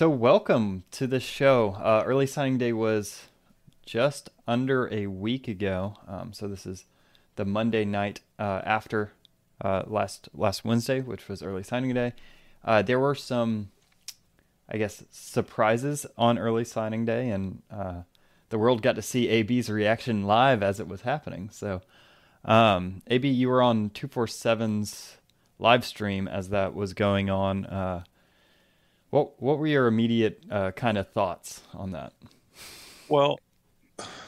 So, welcome to the show. Uh, early signing day was just under a week ago. Um, so, this is the Monday night uh, after uh, last last Wednesday, which was early signing day. Uh, there were some, I guess, surprises on early signing day, and uh, the world got to see AB's reaction live as it was happening. So, um, AB, you were on 247's live stream as that was going on. Uh, what what were your immediate uh, kind of thoughts on that? Well,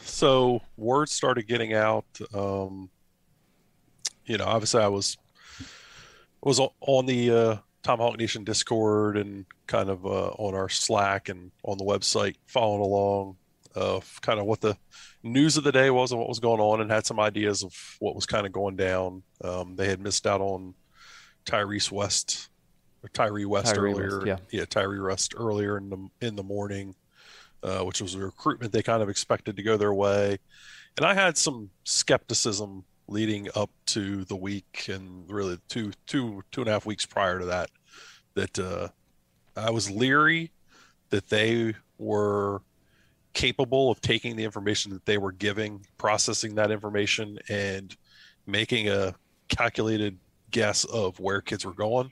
so word started getting out. Um, you know, obviously I was was on the uh, Tomahawk Nation Discord and kind of uh, on our Slack and on the website, following along of kind of what the news of the day was and what was going on, and had some ideas of what was kind of going down. Um, they had missed out on Tyrese West Tyree West Tyree earlier. West, yeah. yeah, Tyree West earlier in the in the morning, uh, which was a recruitment they kind of expected to go their way. And I had some skepticism leading up to the week and really two two two and a half weeks prior to that that uh, I was leery that they were capable of taking the information that they were giving, processing that information, and making a calculated guess of where kids were going.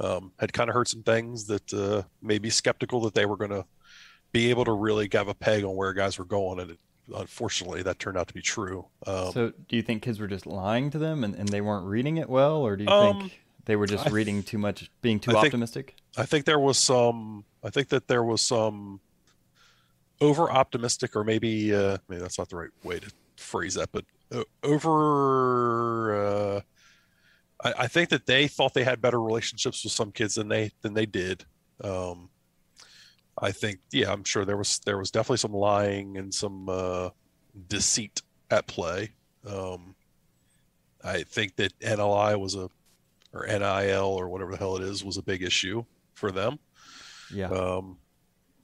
Um, had kind of heard some things that uh, made me skeptical that they were going to be able to really have a peg on where guys were going, and it, unfortunately, that turned out to be true. Um, so, do you think kids were just lying to them and, and they weren't reading it well, or do you Um, think they were just th- reading too much, being too I think- optimistic? I think there was some. I think that there was some over optimistic, or maybe uh, maybe that's not the right way to phrase that, but uh, over. Uh, I, I think that they thought they had better relationships with some kids than they than they did. Um, I think, yeah, I'm sure there was there was definitely some lying and some uh, deceit at play. Um, I think that NLI was a or NIL or whatever the hell it is was a big issue for them. Yeah. Um,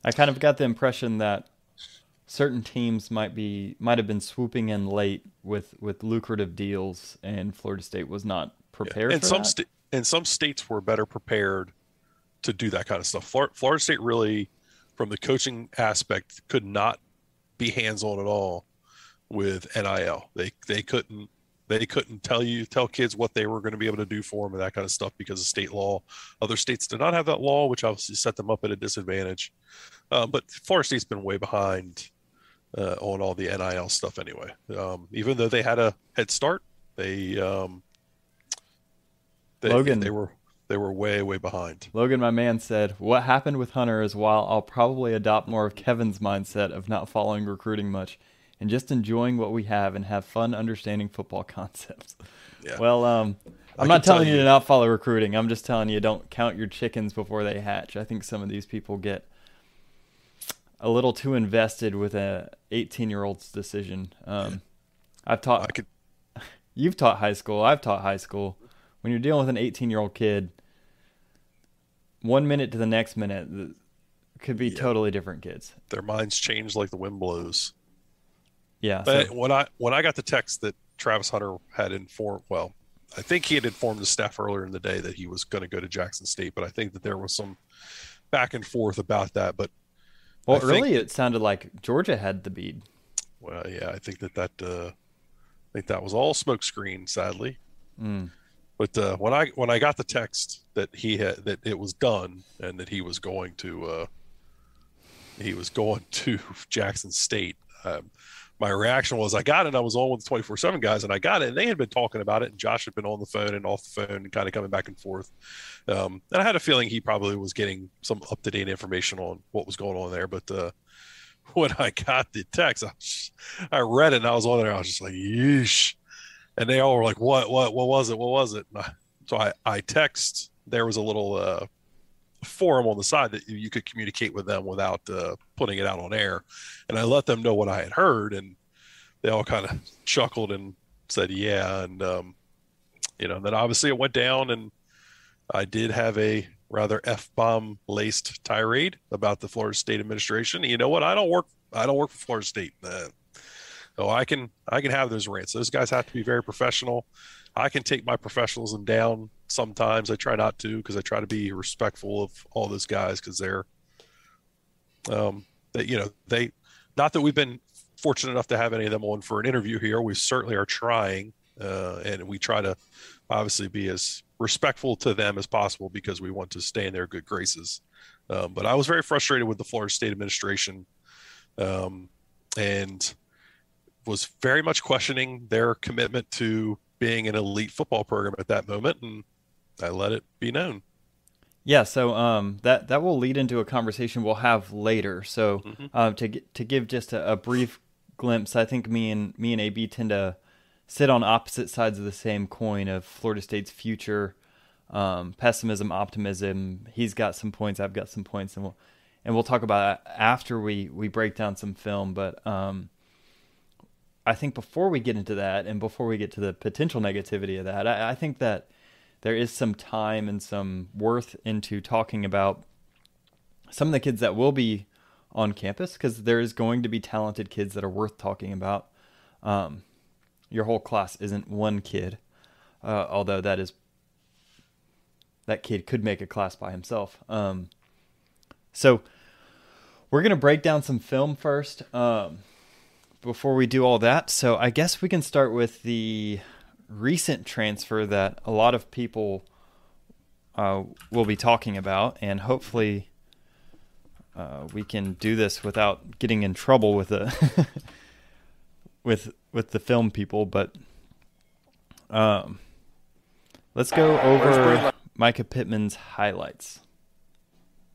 I kind of got the impression that certain teams might be might have been swooping in late with with lucrative deals, and Florida State was not prepared and for some sta- and some states were better prepared to do that kind of stuff. Flor- Florida State really, from the coaching aspect, could not be hands on at all with NIL. They they couldn't they couldn't tell you tell kids what they were going to be able to do for them and that kind of stuff because of state law. Other states did not have that law, which obviously set them up at a disadvantage. Uh, but Florida State's been way behind uh, on all the NIL stuff anyway. Um, even though they had a head start, they um, They, Logan- they were they were way way behind. Logan, my man, said, What happened with Hunter is while I'll probably adopt more of Kevin's mindset of not following recruiting much and just enjoying what we have and have fun understanding football concepts. Yeah. Well, um, I'm not can tell telling you to not follow recruiting. I'm just telling you don't count your chickens before they hatch. I think some of these people get a little too invested with a 18 year old's decision. Um, I've taught I could You've taught high school. I've taught high school. When you're dealing with an 18 year old kid, one minute to the next minute could be totally different kids. their minds change like the wind blows. Yeah. But so- when I when I got the text that Travis Hunter had informed, well, I think he had informed the staff earlier in the day that he was going to go to Jackson State, but I think that there was some back and forth about that. But well, I think- early it sounded like Georgia had the bead. well, yeah, I think that that uh, I think that was all smokescreen, sadly. Mm. But uh, when I when I got the text that he had that it was done and that he was going to uh, he was going to Jackson State, um, my reaction was I got it. I was on with the twenty four seven guys and I got it. And they had been talking about it, and Josh had been on the phone and off the phone and kind of coming back and forth. Um, and I had a feeling he probably was getting some up to date information on what was going on there. But uh, when I got the text, I, I read it and I was on there. I was just like, yeesh. And they all were like, what, what, what was it? What was it? I, so I, I text, there was a little uh, forum on the side that you could communicate with them without uh, putting it out on air. And I let them know what I had heard. And they all kind of chuckled and said, yeah. And, um, you know, then obviously it went down and I did have a rather F bomb laced tirade about the Florida State administration. You know what? I don't work, I don't work for Florida State. Uh, so I can, I can have those rants. Those guys have to be very professional. I can take my professionalism down sometimes. I try not to because I try to be respectful of all those guys because they're, um, that you know they, not that we've been fortunate enough to have any of them on for an interview here. We certainly are trying, uh, and we try to obviously be as respectful to them as possible because we want to stay in their good graces. Um, but I was very frustrated with the Florida State administration, um, and was very much questioning their commitment to being an elite football program at that moment, and I let it be known. Yeah, so um, that that will lead into a conversation we'll have later. So um, to to give just a, a brief glimpse, I think me and me and AB tend to sit on opposite sides of the same coin of Florida State's future, um, pessimism, optimism. He's got some points, I've got some points, and we'll and we'll talk about that after we we break down some film. But um, I think before we get into that, and before we get to the potential negativity of that, I, I think that there is some time and some worth into talking about some of the kids that will be on campus because there is going to be talented kids that are worth talking about. Um, your whole class isn't one kid, uh, although that is that kid could make a class by himself. Um, so we're gonna break down some film first um, before we do all that. So I guess we can start with the recent transfer that a lot of people uh, will be talking about, and hopefully uh, we can do this without getting in trouble with the with with the film people. But um, let's go over Mycah Pittman's highlights.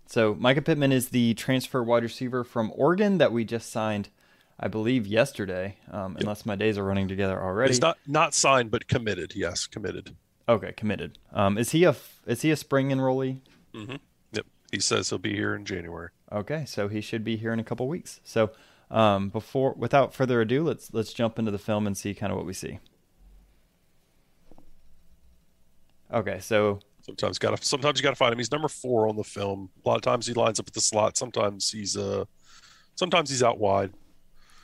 So Mycah Pittman is the transfer wide receiver from Oregon that we just signed, I believe, yesterday. Um, unless my days are running together already. He's not not signed, but committed. Yes, committed. Okay, committed. Um, is he a is he a spring enrollee? Mm-hmm. Yep. He says he'll be here in January. Okay, so he should be here in a couple weeks. So, um, before without further ado, let's let's jump into the film and see kind of what we see. Okay, so Sometimes got to sometimes you got to find him. He's number four on the film. A lot of times he lines up at the slot. Sometimes he's uh, sometimes he's out wide.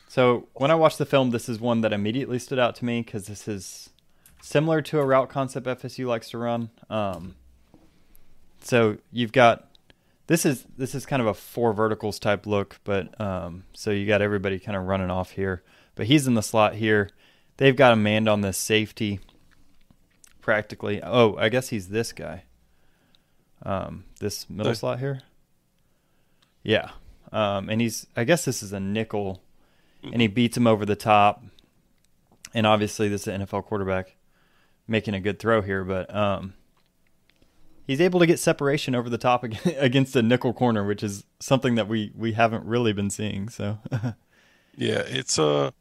So when I watched the film, this is one that immediately stood out to me because this is similar to a route concept FSU likes to run. Um, so you've got this is this is kind of a four verticals type look, but um, so you got everybody kind of running off here, but he's in the slot here. They've got a man on this safety, practically. Oh, I guess he's this guy. Um, this middle The- slot here. Yeah, um, and he's I guess this is a nickel, and he beats him over the top, and obviously this is an NFL quarterback making a good throw here, but um, he's able to get separation over the top against a nickel corner, which is something that we we haven't really been seeing. So yeah, it's uh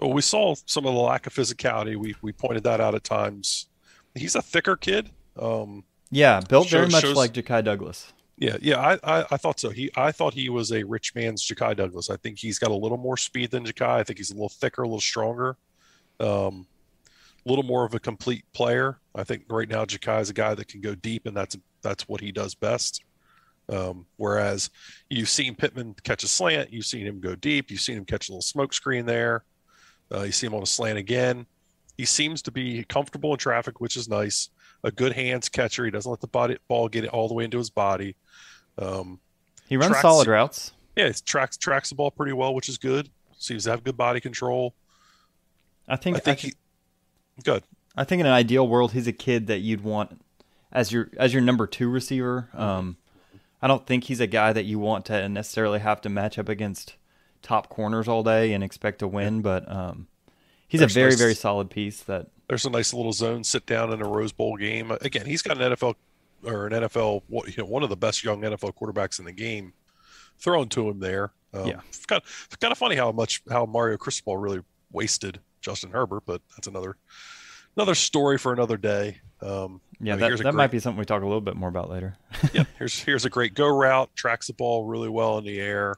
well, we saw some of the lack of physicality. We we pointed that out at times. He's a thicker kid. Um, yeah, built shows, very much shows, like Ja'Khi Douglas. Yeah, yeah, I, I, I thought so. He I thought he was a rich man's Ja'Khi Douglas. I think he's got a little more speed than Ja'Khi. I think he's a little thicker, a little stronger. Um, a little more of a complete player. I think right now Ja'Khi is a guy that can go deep, and that's that's what he does best. Um, whereas you've seen Pittman catch a slant, you've seen him go deep, you've seen him catch a little smoke screen there. Uh, you see him on a slant again. He seems to be comfortable in traffic, which is nice. A good hands catcher. He doesn't let the body, ball get it all the way into his body. Um, he runs tracks, solid routes. Yeah, he tracks tracks the ball pretty well, which is good. Seems to have good body control. I think. I think I, he. Good. I think in an ideal world, he's a kid that you'd want as your as your number two receiver. Um, I don't think he's a guy that you want to necessarily have to match up against top corners all day and expect to win, but um, he's there's a very very solid piece. That there's a nice little zone sit down in a Rose Bowl game. Again, he's got an NFL or an NFL, you know, one of the best young NFL quarterbacks in the game thrown to him there. Um, yeah, it's kind, of, it's kind of funny how much how Mario Cristobal really wasted Justin Herbert, but that's another another story for another day. Um, yeah, that, that great, might be something we talk a little bit more about later. yeah, here's here's a great go route, tracks the ball really well in the air.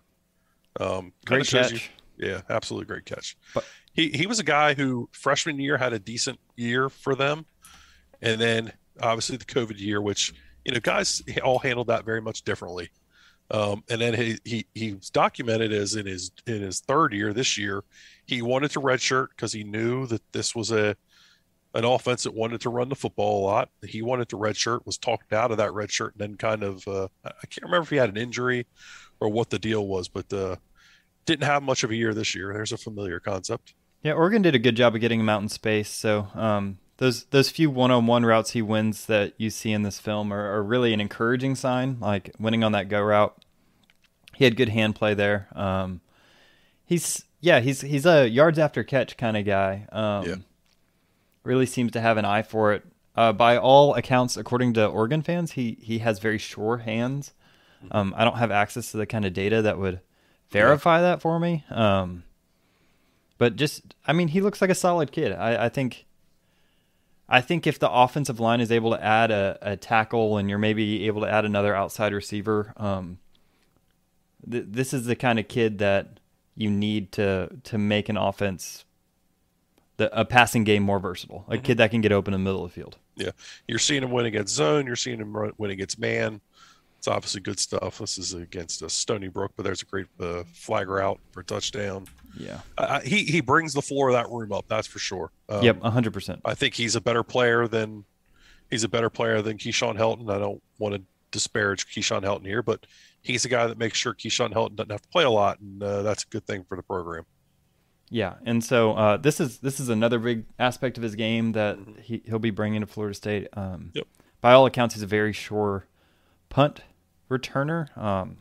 Um, great catch. You, yeah, absolutely great catch. But he he was a guy who freshman year had a decent year for them, and then obviously the COVID year, which you know guys all handled that very much differently. Um, and then he, he he's documented as in his in his third year this year, he wanted to redshirt because he knew that this was a an offense that wanted to run the football a lot. He wanted to redshirt, was talked out of that redshirt, and then kind of uh, I can't remember if he had an injury or what the deal was, but uh, didn't have much of a year this year. There's a familiar concept. Yeah, Oregon did a good job of getting him out in space. So um, those those few one-on-one routes he wins that you see in this film are, are, really an encouraging sign. Like winning on that go route, he had good hand play there. Um, he's yeah, he's he's a yards after catch kind of guy. Um, yeah. Really seems to have an eye for it. Uh, by all accounts, according to Oregon fans, he he has very sure hands. Um, I don't have access to the kind of data that would verify yeah. that for me. Um, but just, I mean, he looks like a solid kid. I, I think, I think if the offensive line is able to add a, a tackle and you're maybe able to add another outside receiver, um, th- this is the kind of kid that you need to to make an offense, the, a passing game more versatile. A mm-hmm. kid that can get open in the middle of the field. Yeah, you're seeing him win against zone. You're seeing him win against man. It's obviously good stuff. This is against a Stony Brook, but there's a great uh, flag route for a touchdown. Yeah, uh, he he brings the floor of that room up. That's for sure. Um, yep, hundred percent. I think he's a better player than he's a better player than Keyshawn Helton. I don't want to disparage Keyshawn Helton here, but he's a guy that makes sure Keyshawn Helton doesn't have to play a lot, and uh, that's a good thing for the program. Yeah, and so uh, this is this is another big aspect of his game that mm-hmm. he he'll be bringing to Florida State. Um, yep. By all accounts, he's a very sure punt returner. Um,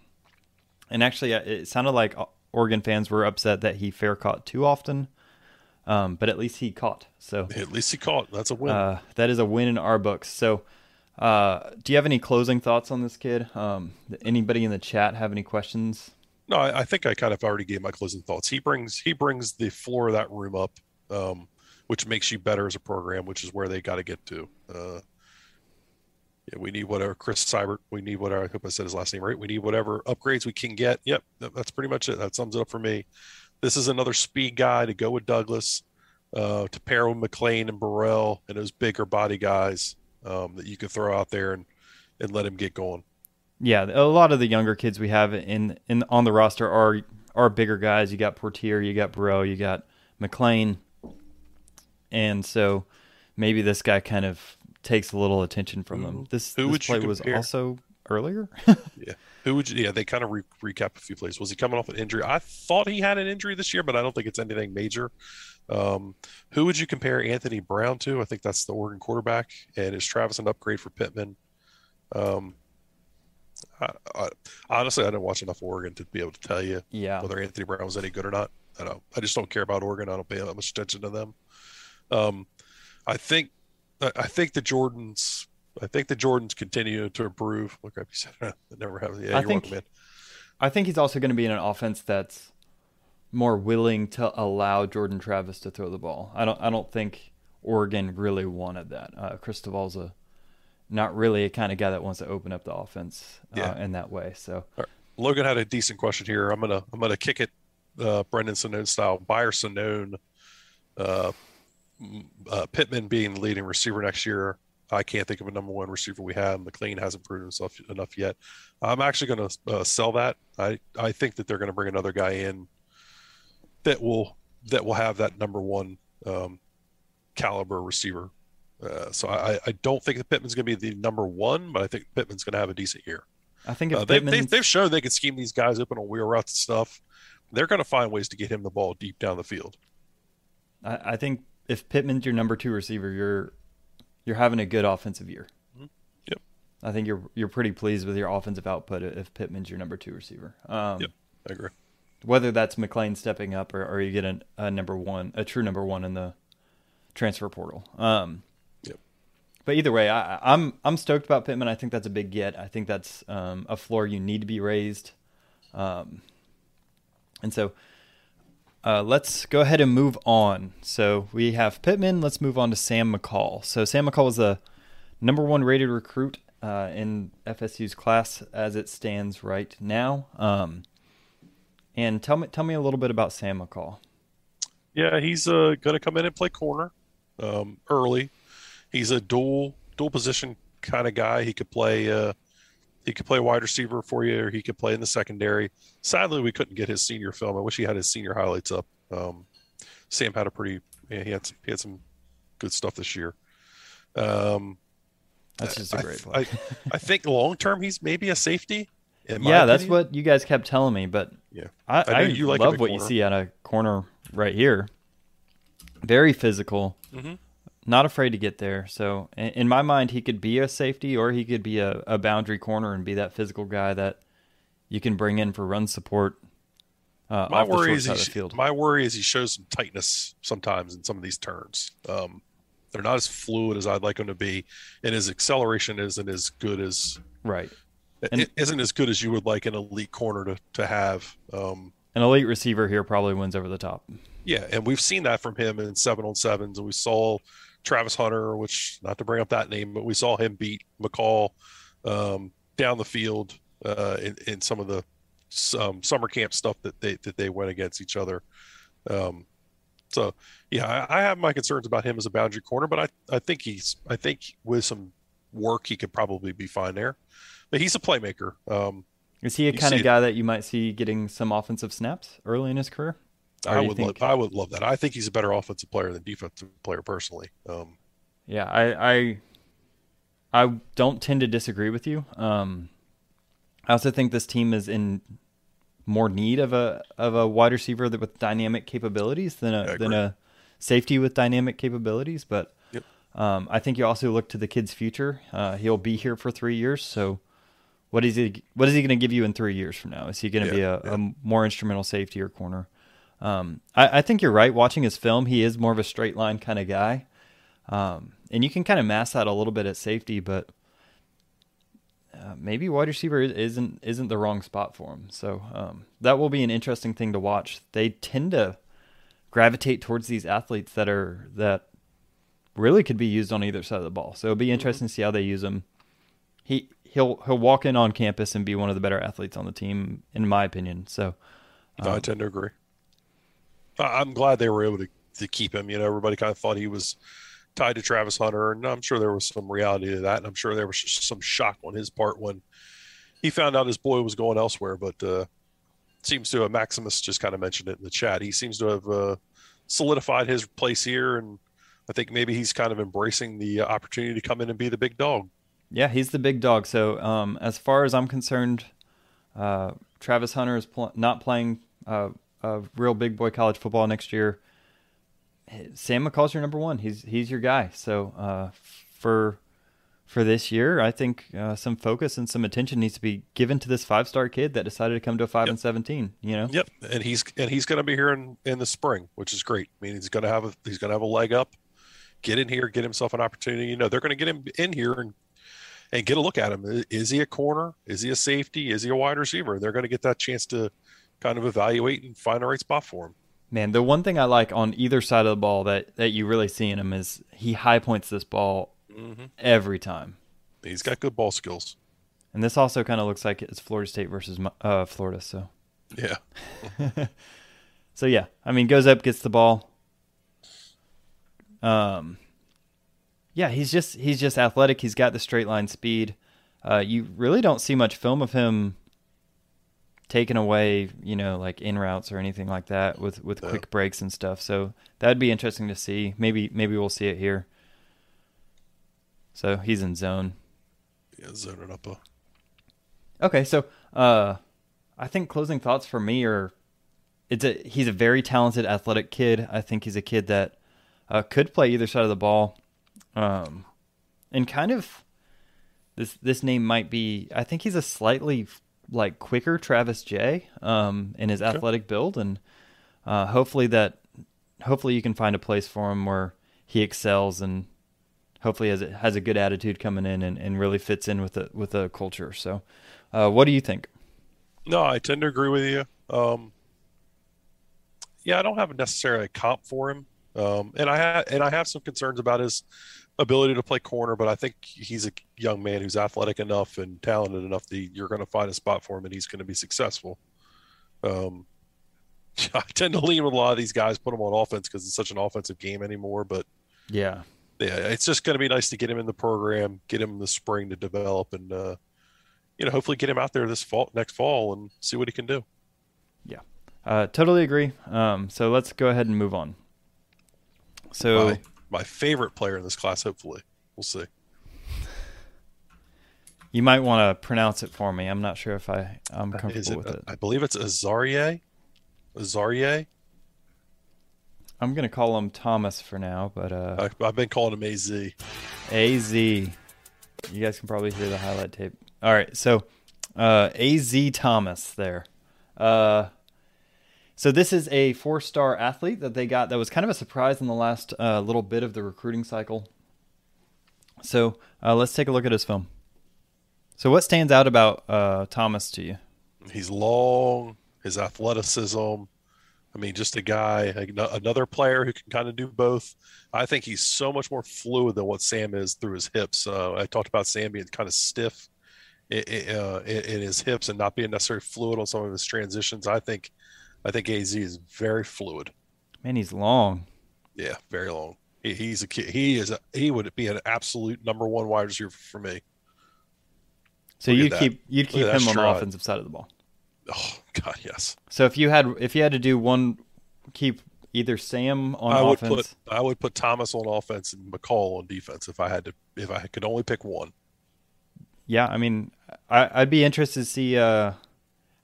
and actually, uh, it sounded like Oregon fans were upset that he fair caught too often. Um, but at least he caught. So at least he caught. That's a win. Uh, that is a win in our books. So, uh, do you have any closing thoughts on this kid? Um, anybody in the chat have any questions? No, I, I, think I kind of already gave my closing thoughts. He brings he brings the floor of that room up, um, which makes you better as a program, which is where they got to get to. Uh, yeah, we need whatever Chris Seibert. We need whatever. I hope I said his last name right. We need whatever upgrades we can get. Yep, that's pretty much it. That sums it up for me. This is another speed guy to go with Douglas, uh, to pair with McClain and Burrell and those bigger body guys um, that you can throw out there and and let him get going. Yeah, a lot of the younger kids we have in in on the roster are are bigger guys. You got Poitier, you got Burrell, you got McClain, and so maybe this guy kind of takes a little attention from them. This, Who this play was also earlier. yeah. Who would you, yeah, they kind of re- recap a few plays. Was he coming off an injury? I thought he had an injury this year, but I don't think it's anything major. Um, who would you compare Anthony Brown to? I think that's the Oregon quarterback. And is Travis an upgrade for Pittman? Um, I, I, honestly, I didn't watch enough Oregon to be able to tell you yeah. whether Anthony Brown was any good or not. I don't. I just don't care about Oregon. I don't pay that much attention to them. Um, I think I think the Jordans I think the Jordans continue to improve. Look up, you said that never have. Yeah, I you're think- welcome, man. I think he's also going to be in an offense that's more willing to allow Jordan Travis to throw the ball. I don't I don't think Oregon really wanted that. Uh, Cristobal's a not really a kind of guy that wants to open up the offense uh, Yeah. in that way. So Logan had a decent question here. I'm gonna I'm gonna kick it, uh, Brendan Sonnone style. Buyer Sonnone, uh, uh, Pittman being the leading receiver next year. I can't think of a number one receiver we have. McClain hasn't proven himself enough yet. I'm actually going to uh, sell that. I I think that they're going to bring another guy in that will that will have that number one um, caliber receiver. Uh, so I, I don't think that Pittman's going to be the number one, but I think Pittman's going to have a decent year. I think if Uh, they, they, they've shown they can scheme these guys open on wheel routes and stuff. They're going to find ways to get him the ball deep down the field. I, I think if Pittman's your number two receiver, you're you're having a good offensive year. Mm-hmm. Yep. I think you're you're pretty pleased with your offensive output if Pittman's your number two receiver. Um, Yep, I agree. Whether that's McClain stepping up or, or you get a, a number one, a true number one in the transfer portal. Um, Yep. But either way, I, I'm I'm stoked about Pittman. I think that's a big get. I think that's um, a floor you need to be raised. Um, and so uh, let's go ahead and move on. So we have Pittman. Let's move on to Sam McCall. So Sam McCall is the number one rated recruit uh, in FSU's class as it stands right now. Um, and tell me tell me a little bit about Sam McCall. Yeah, he's uh, going to come in and play corner um, early. He's a dual dual position kind of guy. He could play uh, he could play wide receiver for you, or he could play in the secondary. Sadly, we couldn't get his senior film. I wish he had his senior highlights up. Um, Sam had a pretty yeah, he had some, he had some good stuff this year. Um, That's just a great I, play. I think long term he's maybe a safety. yeah, that's what you guys kept telling me, but Yeah. I, I I, you like love at what you see at a corner right here. Very physical, Mhm. Not afraid to get there. So in, my mind, he could be a safety or he could be a, a boundary corner and be that physical guy that you can bring in for run support. Uh, my worry is he, my worry is he shows some tightness sometimes in some of these turns. Um, they're not as fluid as I'd like them to be, and his acceleration isn't as good as right. it And- isn't as good as you would like an elite corner to to have. Um, An elite receiver here probably wins over the top. yeah, and we've seen that from him in seven on sevens, and we saw Travis Hunter, which not to bring up that name, but we saw him beat McCall um, down the field uh, in, in some of the um, summer camp stuff that they that they went against each other. Um, so yeah, I, I have my concerns about him as a boundary corner, but I, I think he's I think with some work he could probably be fine there. But he's a playmaker. Um, Is he a kind of it. guy that you might see getting some offensive snaps early in his career? I would think- love I would love that. I think he's a better offensive player than defensive player personally. Um, Yeah, I, I I don't tend to disagree with you. Um, I also think this team is in more need of a of a wide receiver with dynamic capabilities than a than a safety with dynamic capabilities. But Yep. um, I think you also look to the kid's future. Uh, he'll be here for three years, so. What is he? What is he going to give you in three years from now? Is he going to Yeah, be a, a more instrumental safety or corner? Um, I, I think you're right. Watching his film, he is more of a straight line kind of guy. Um, and you can kind of mask that a little bit at safety, but uh, maybe wide receiver is- isn't isn't the wrong spot for him. So um, that will be an interesting thing to watch. They tend to gravitate towards these athletes that are that really could be used on either side of the ball. So it'll be interesting to see how they use him. He he'll he'll walk in on campus and be one of the better athletes on the team, in my opinion. So No, I tend to agree. I'm glad they were able to, to keep him. You know, everybody kind of thought he was tied to Travis Hunter, and I'm sure there was some reality to that, and I'm sure there was some shock on his part when he found out his boy was going elsewhere. But uh, seems to have Maximus just kind of mentioned it in the chat. He seems to have uh, solidified his place here, and I think maybe he's kind of embracing the uh, opportunity to come in and be the big dog. Yeah, he's the big dog. So, um, as far as I'm concerned, uh, Travis Hunter is pl- not playing uh, a real big boy college football next year. Sam McCall's your number one. He's he's your guy. So uh, for for this year, I think uh, some focus and some attention needs to be given to this five star kid that decided to come to a five and seventeen. You know, Yep, and he's and he's going to be here in, in the spring, which is great. I mean, he's going to have a he's going to have a leg up, get in here, get himself an opportunity. You know, they're going to get him in here and and get a look at him. Is he a corner? Is he a safety? Is he a wide receiver? They're going to get that chance to kind of evaluate and find the right spot for him. Man, the one thing I like on either side of the ball that, that you really see in him is he high points this ball every time. He's got good ball skills. And this also kind of looks like it's Florida State versus uh, Florida. So, Yeah. so yeah, I mean, goes up, gets the ball. Um, yeah, he's just he's just athletic. He's got the straight line speed. Uh, you really don't see much film of him taking away, you know, like in routes or anything like that with with quick breaks and stuff. So that'd be interesting to see. Maybe maybe we'll see it here. So he's in zone. Yeah, zoning up a Okay, so uh, I think closing thoughts for me are it's a he's a very talented, athletic kid. I think he's a kid that uh, could play either side of the ball, um, and kind of this this name might be. I think he's a slightly like quicker Travis J. Um, in his athletic build, and uh, hopefully that hopefully you can find a place for him where he excels and hopefully has a, has a good attitude coming in and, and really fits in with the with the culture. So, uh, what do you think? No, I tend to agree with you. Um, yeah, I don't have a necessarily a comp for him, um, and I ha- and I have some concerns about his ability to play corner, but I think he's a young man who's athletic enough and talented enough that you're going to find a spot for him, and he's going to be successful. Um, I tend to lean with a lot of these guys, put them on offense because it's such an offensive game anymore. But Yeah, yeah, it's just going to be nice to get him in the program, get him in the spring to develop, and uh, you know, hopefully get him out there this fall, next fall, and see what he can do. yeah, uh, totally agree. Um, so let's go ahead and move on. So my, my favorite player in this class, hopefully. We'll see. you might want to pronounce it for me. I'm not sure if I I'm comfortable it, with it. I believe it's Azareye'h. Azareye'h. I'm gonna call him Thomas for now, but uh, I, I've been calling him AZ. Az. You guys can probably hear the highlight tape. All right, so uh, Az Thomas there. Uh, so this is a four-star athlete that they got that was kind of a surprise in the last uh, little bit of the recruiting cycle. So uh, let's take a look at his film. So what stands out about uh, Thomas to you? He's long, his athleticism. I mean, just a guy, another player who can kind of do both. I think he's so much more fluid than what Sam is through his hips. Uh, I talked about Sam being kind of stiff in, uh, in, in his hips and not being necessarily fluid on some of his transitions. I think, I think Az is very fluid. Man, he's long. Yeah, very long. He, he's a kid. He is. A, he would be an absolute number one wide receiver for me. So Look you'd keep you'd keep him on the offensive side of the ball. Oh God, yes. So if you had if you had to do one, keep either Sam on I would offense. put I would put Thomas on offense and McCall on defense if I had to if I could only pick one. Yeah, I mean, I, I'd be interested to see. Uh,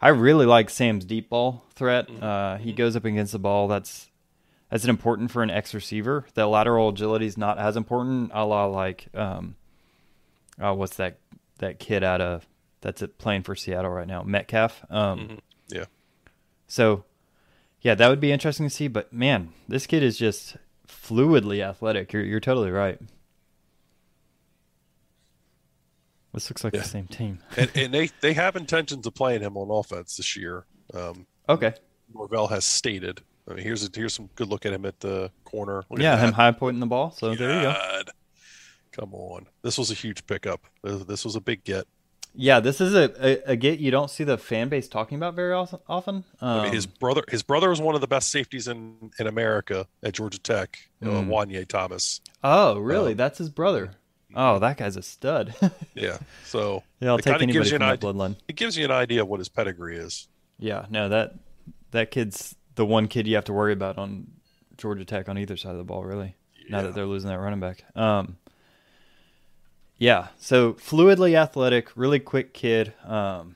I really like Sam's deep ball threat. Mm-hmm. Uh, he goes up against the ball. That's that's an important for an X receiver. The lateral agility is not as important. A la like, um, oh, what's that that kid out of that's playing for Seattle right now, Metcalf. Um, Mm-hmm. Yeah. So, yeah, that would be interesting to see. But man, this kid is just fluidly athletic. You're you're totally right. This looks like Yeah. the same team. And, and they they have intentions of playing him on offense this year. Um, Okay. Norvell has stated. I mean, here's a, here's some good look at him at the corner. Look yeah, him high pointing the ball. So there you go. Come on, this was a huge pickup. This, was a big get. Yeah, this is a, a, a get you don't see the fan base talking about very often. often. Um, I mean, his brother his brother was one of the best safeties in in America at Georgia Tech. Uh, Mm. Juanyeh Thomas. oh, really? um, That's his brother. Oh, that guy's a stud. Yeah. So yeah, I'll take anybody from an that bloodline. It gives you an idea of what his pedigree is. Yeah, no that that kid's the one kid you have to worry about on Georgia Tech on either side of the ball, really. Now that they're losing that running back. Um, yeah, so fluidly athletic, really quick kid. Um,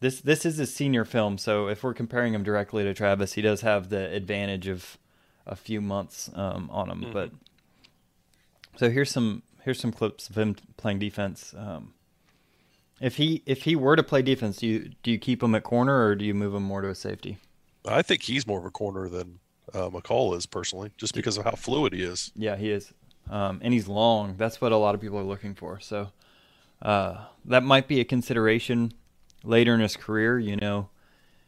this this is his senior film, so if we're comparing him directly to Travis, he does have the advantage of a few months um, on him. But so here's some here's some clips of him playing defense. Um, if he if he were to play defense, do you do you keep him at corner or do you move him more to a safety? I think he's more of a corner than uh, McCall is personally, just because of how fluid he is. Yeah, he is. um, and he's long. That's what a lot of people are looking for. So uh, that might be a consideration later in his career. You know,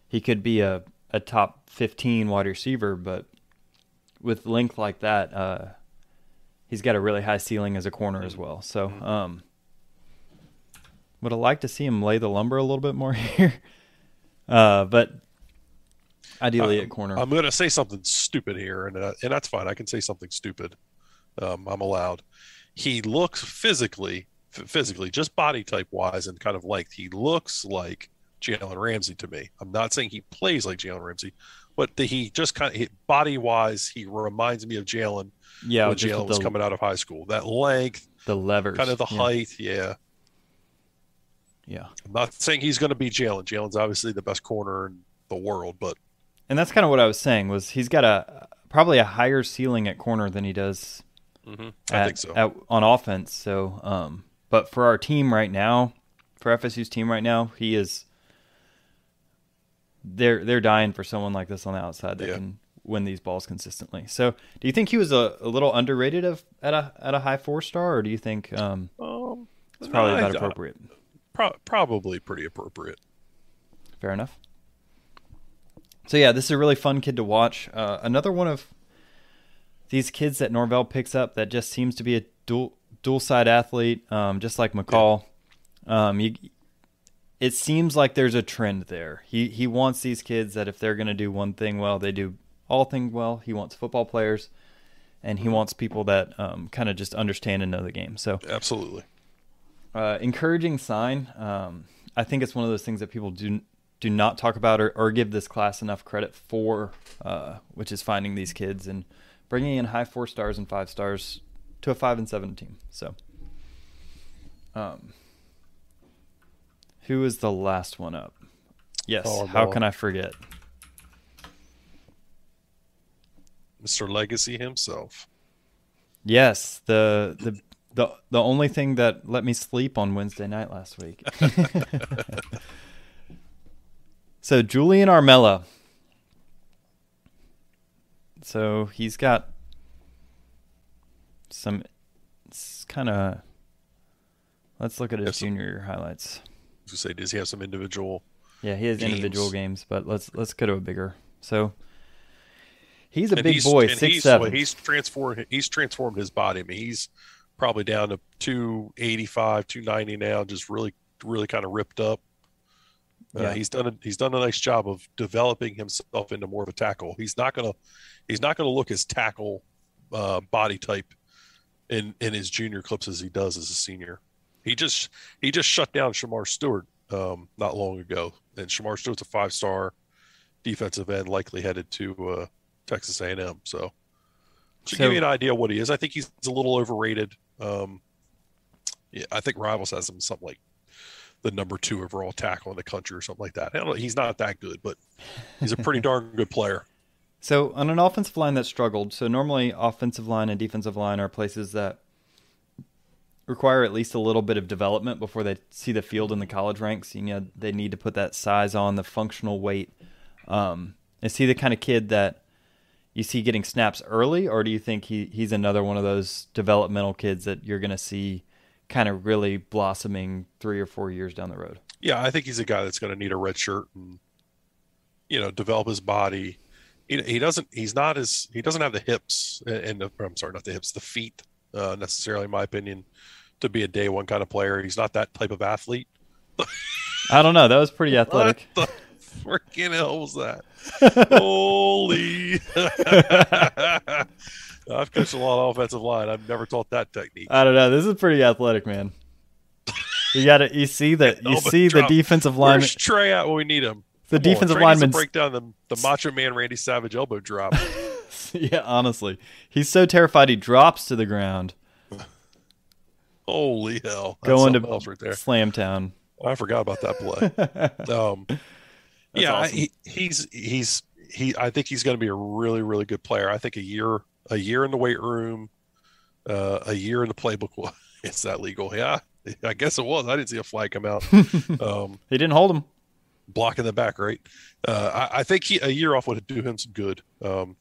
he could be a, a top 15 wide receiver, but with length like that, uh, he's got a really high ceiling as a corner as well. So, um, would have liked to see him lay the lumber a little bit more here, uh, but ideally at corner. I'm going to say something stupid here, and uh, and that's fine. I can say something stupid. Um, I'm allowed. He looks physically, f- physically, just body type wise and kind of length. He looks like Jalen Ramsey to me. I'm not saying he plays like Jalen Ramsey, but the, he just kind of body wise, he reminds me of Jalen. yeah, when Jalen was coming out of high school. That length, the levers, kind of the yeah. height. Yeah. Yeah, I'm not saying he's going to be Jalen. Jalen's obviously the best corner in the world, but and that's kind of what I was saying. Was he's got a probably a higher ceiling at corner than he does I at- think so. at- on offense. So, um, but for our team right now, for FSU's team right now, he is. They're they're dying for someone like this on the outside that Yeah. can win these balls consistently. So, do you think he was a, a little underrated of at a at a high four star, or do you think um, um, it's probably I- about I- appropriate? pro- probably pretty appropriate. Fair enough. So yeah, this is a really fun kid to watch. Uh, another one of these kids that Norvell picks up that just seems to be a dual dual side athlete, um, just like McCall. Um, you, it seems like there's a trend there. He he wants these kids that if they're going to do one thing well, they do all things well. He wants football players, and he wants people that um, kind of just understand and know the game. So Absolutely. uh, encouraging sign. Um, I think it's one of those things that people do do not talk about or, or give this class enough credit for, uh, which is finding these kids and bringing in high four stars and five stars to a five and seven team. So, um, who is the last one up? Yes. Oh, how can I forget? Mr. Legacy himself. Yes, the the the the only thing that let me sleep on Wednesday night last week. so Julian Armella. So he's got some kind of. Let's look at his Yes. junior year highlights. To say, does he have some individual? Yeah, he has individual Games. games, but let's let's go to a bigger. So he's a and big he's, boy, six he's, seven. he's transformed. He's transformed his body. I mean, he's probably down to 285, 290 now. Just really, really kind of ripped up. Uh, Yeah. He's done a, he's done a nice job of developing himself into more of a tackle. He's not gonna he's not gonna look his tackle uh, body type in in his junior clips as he does as a senior. He just he just shut down Shemar Stewart um, not long ago, and Shemar Stewart's a five star defensive end, likely headed to uh, Texas A&M. So to So- give you an idea of what he is, I think he's a little overrated. Um, yeah, I think Rivals has him something like the number two overall tackle in the country or something like that. I don't know, he's not that good, but he's a pretty darn good player. So on an offensive line that struggled, so normally offensive line and defensive line are places that require at least a little bit of development before they see the field in the college ranks. You know, they need to put that size on, the functional weight. Um, is he the kind of kid that you see getting snaps early, or do you think he, he's another one of those developmental kids that you're going to see kind of really blossoming three or four years down the road? Yeah, I think he's a guy that's going to need a red shirt and you know develop his body. He, he doesn't. He's not as he doesn't have the hips and the, I'm sorry, not the hips, the feet uh, necessarily, in my opinion, to be a day one kind of player. He's not that type of athlete. I don't know. That was pretty athletic. What the freaking hell was that? Holy! I've coached a lot of offensive line. I've never taught that technique. I don't know. This is pretty athletic, man. You got to You see that. You see the defensive lineman. Where's Trey out when we need him? The Come defensive Trey needs to lineman- break down the, the Macho Man Randy Savage elbow drop. yeah, honestly, he's so terrified he drops to the ground, Holy hell! That's going to else right there. Slam Town. I forgot about that play. um, yeah, awesome. he, he's he's he. I think he's going to be a really really good player. I think a year a year in the weight room, uh, a year in the playbook. Is that legal? Yeah, I guess it was. I didn't see a flag come out. um, He didn't hold him. blocking the back, right? Uh, I, I think he, a year off would do him some good. Um,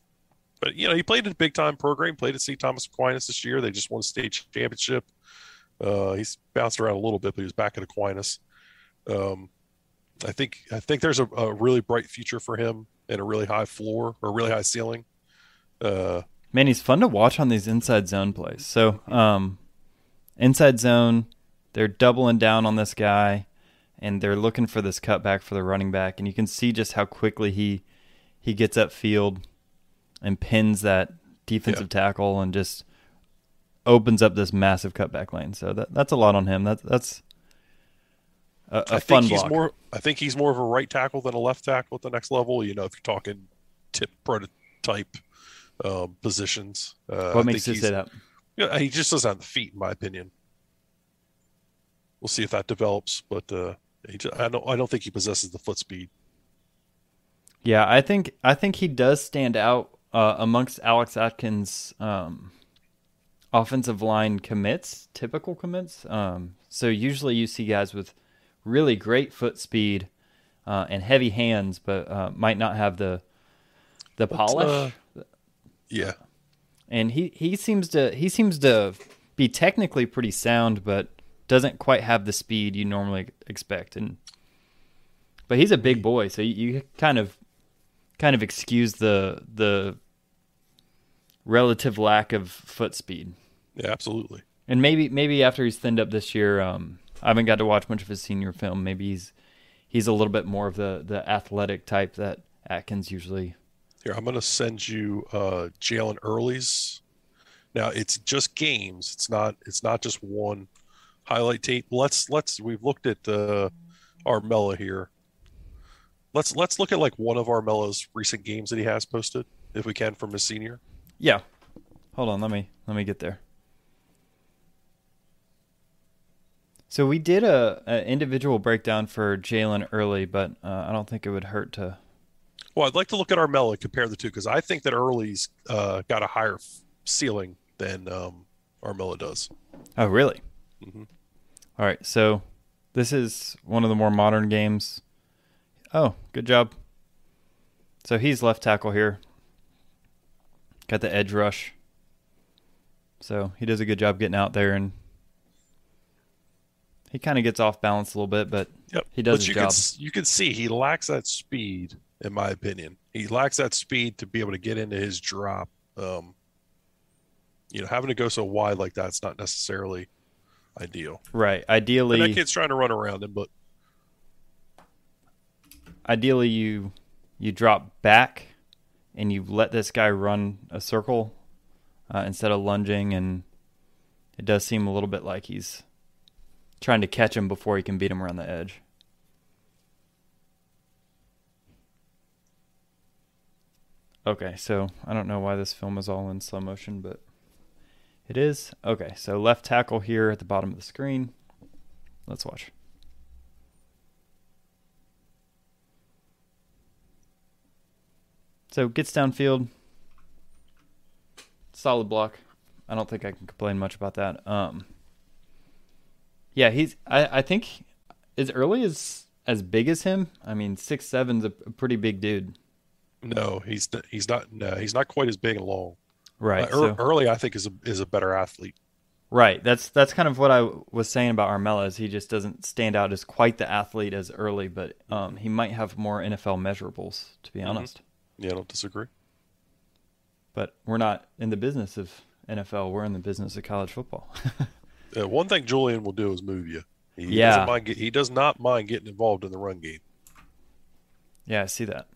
but you know, he played in a big time program. Played at St. Thomas Aquinas this year. They just won a state championship. Uh, he's bounced around a little bit, but he was back at Aquinas. Um, I think I think there's a, a, really bright future for him and a really high floor or really high ceiling. Uh, Man, he's fun to watch on these inside zone plays. So, um, inside zone, they're doubling down on this guy, and they're looking for this cutback for the running back, and you can see just how quickly he he gets upfield and pins that defensive yeah. tackle and just opens up this massive cutback lane. So that that's a lot on him. That that's a, a I fun think he's block. more. I think he's more of a right tackle than a left tackle at the next level. You know, if you're talking tip prototype um, positions. Uh, what makes you say that? Yeah, he just doesn't have the feet, in my opinion. We'll see if that develops, but uh, just, I don't. I don't think he possesses the foot speed. Yeah, I think I think he does stand out uh, amongst Alex Atkins' um, offensive line commits, typical commits. Um, so usually you see guys with really great foot speed uh, and heavy hands, but uh, might not have the the polish. Uh, yeah, and he, he seems to he seems to be technically pretty sound, but doesn't quite have the speed you normally expect. And but he's a big boy, so you, you kind of kind of excuse the the relative lack of foot speed. Yeah, absolutely. And maybe maybe after he's thinned up this year, um, I haven't got to watch much of his senior film. Maybe he's he's a little bit more of the the athletic type that Atkins usually. Here, I'm going to send you uh, Jalen Early's. Now it's just games. It's not. It's not just one highlight tape. Let's let's. We've looked at uh, Armella here. Let's let's look at like one of Armella's recent games that he has posted, if we can, from his senior. Yeah. Hold on. Let me let me get there. So we did a, a individual breakdown for Jalen Early, but uh, I don't think it would hurt to. Well, I'd like to look at Armella and compare the two because I think that Early's uh, got a higher f- ceiling than um, Armella does. Oh, really? Mm-hmm. All right. So this is one of the more modern games. Oh, good job. So he's left tackle here. Got the edge rush. So he does a good job getting out there and he kind of gets off balance a little bit, but yep. he does but his you job. Can, you can see he lacks that speed, in my opinion. He lacks that speed to be able to get into his drop. Um, you know, having to go so wide like that's not necessarily ideal. Right. Ideally, and that kid's trying to run around him, but ideally you you drop back and you let this guy run a circle uh, instead of lunging, and it does seem a little bit like he's trying to catch him before he can beat him around the edge. Okay, so I don't know why this film is all in slow motion, but it is. Okay, so left tackle here at the bottom of the screen. Let's watch. So gets downfield. Solid block. I don't think I can complain much about that. Um, yeah, he's. I, I think as early as as big as him. I mean, six seven's a, pretty big dude. No, he's he's not. No, he's not quite as big and long. Right. Uh, so, early, I think is a is a better athlete. Right. That's that's kind of what I was saying about Armella. Is he just doesn't stand out as quite the athlete as early, but um, he might have more NFL measurables. To be honest. Mm-hmm. Yeah, I don't disagree. But we're not in the business of NFL. We're in the business of college football. uh, one thing Julian will do is move you. He yeah. Mind get, he does not mind getting involved in the run game. Yeah, I see that.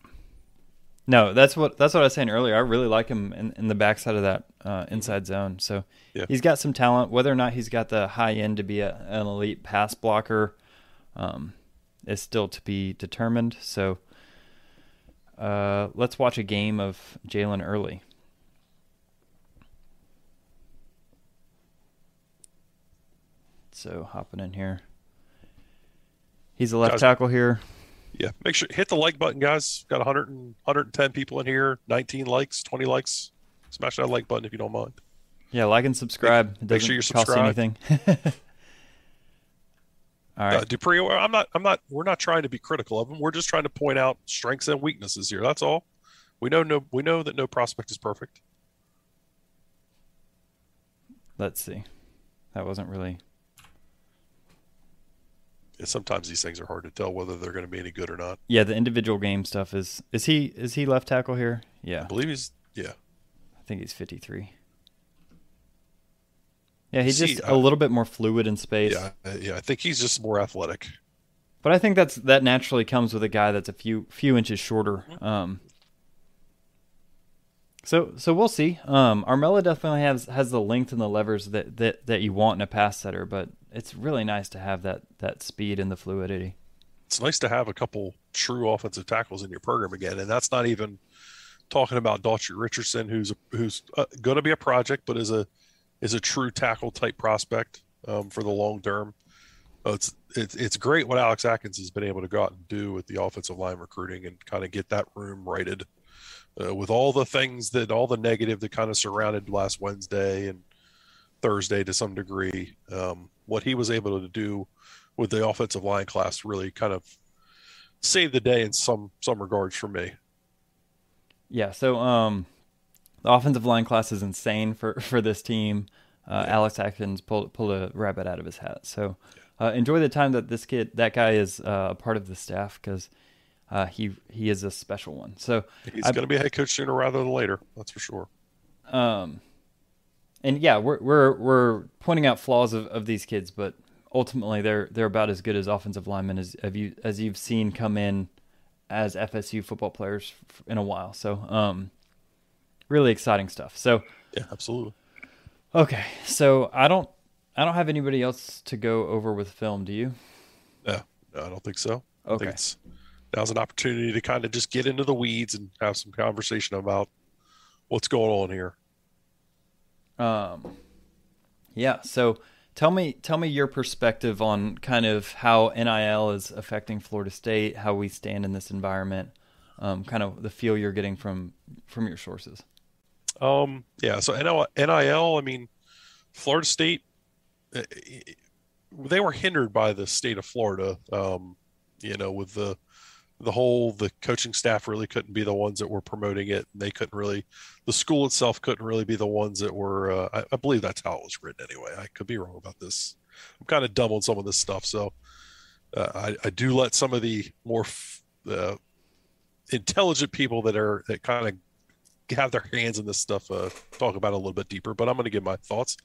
No, that's what that's what I was saying earlier. I really like him in, in the backside of that uh, inside zone. So yeah. he's got some talent. Whether or not he's got the high end to be a, an elite pass blocker um, is still to be determined. So uh, let's watch a game of Jalen Early. So hopping in here. He's a left Guys, tackle here. Yeah, make sure hit the like button, guys. Got 100 and, 110 people in here. 19 likes, 20 likes. Smash that like button if you don't mind. Yeah, like and subscribe. It make sure you're cost subscribed. anything. All right, uh, Dupree. I'm not. I'm not. We're not trying to be critical of him. We're just trying to point out strengths and weaknesses here. That's all. We know no we know that no prospect is perfect. Let's see. That wasn't really. And sometimes these things are hard to tell whether they're going to be any good or not. Yeah, the individual game stuff is. Is he is he left tackle here? Yeah, I believe he's yeah. I think he's fifty three. Yeah, he's See, just I- a little bit more fluid in space. Yeah, yeah. I think he's just more athletic. But I think that's that naturally comes with a guy that's a few few inches shorter. Um, so so we'll see. Um, Armella definitely has has the length and the levers that, that, that you want in a pass setter, but it's really nice to have that that speed and the fluidity. It's nice to have a couple true offensive tackles in your program again, and that's not even talking about Daughtry Richardson, who's who's uh, going to be a project, but is a is a true tackle type prospect um, for the long term. Uh, it's it's it's great what Alex Atkins has been able to go out and do with the offensive line recruiting and kind of get that room righted uh, with all the things that all the negative that kind of surrounded last Wednesday and Thursday to some degree. Um, what he was able to do with the offensive line class really kind of saved the day in some some regards for me. Yeah. So um, the offensive line class is insane for for this team. Uh, Alex Atkins pulled pulled a rabbit out of his hat. So uh, enjoy the time that this kid, that guy, is uh, a part of the staff because uh, he he is a special one. So He's going to be a head coach sooner rather than later. That's for sure. um, and yeah, we're we're we're pointing out flaws of, of these kids, but ultimately they're they're about as good as offensive linemen as have you as you've seen come in as FSU football players in a while. So um, really exciting stuff. So Yeah, absolutely. okay, so I don't I don't have anybody else to go over with film. Do you? No, no, I don't think so. I Okay. think it's now's an opportunity to kind of just get into the weeds and have some conversation about what's going on here. Um, yeah. So tell me, tell me your perspective on kind of how NIL is affecting Florida State, how we stand in this environment, um, kind of the feel you're getting from from your sources. Um, yeah. So NIL, NIL, I mean, Florida State, uh, they were hindered by the state of Florida. Um, you know, with the the whole the coaching staff really couldn't be the ones that were promoting it. They couldn't really, the school itself couldn't really be the ones that were. Uh, I, I believe that's how it was written anyway. I could be wrong about this. I'm kind of dumb on some of this stuff, so uh, I, I do let some of the more f- uh, intelligent people that are that kind of have their hands in this stuff uh, talk about it a little bit deeper but i'm going to give my thoughts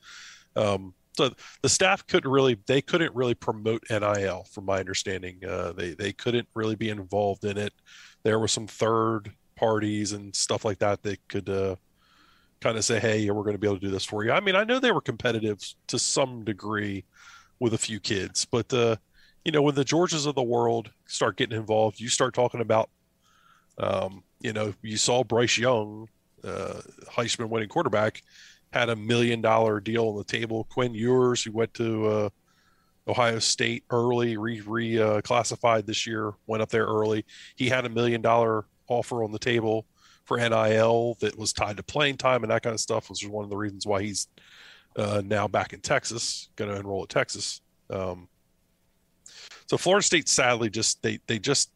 um, so the staff couldn't really they couldn't really promote nil from my understanding. Uh, they they couldn't really be involved in it. There were some third parties and stuff like that that could uh, kind of say hey we're going to be able to do this for you. I mean i know they were competitive to some degree with a few kids but uh, you know when the georges of the world start getting involved you start talking about um, you know, you saw Bryce Young, uh, Heisman winning quarterback, had a million dollar deal on the table. Quinn Ewers, who went to uh, Ohio State early, re, uh, this year, went up there early. He had a million dollar offer on the table for NIL that was tied to playing time and that kind of stuff, which was one of the reasons why he's uh, now back in Texas, going to enroll at Texas. Um, so Florida State, sadly, just they they just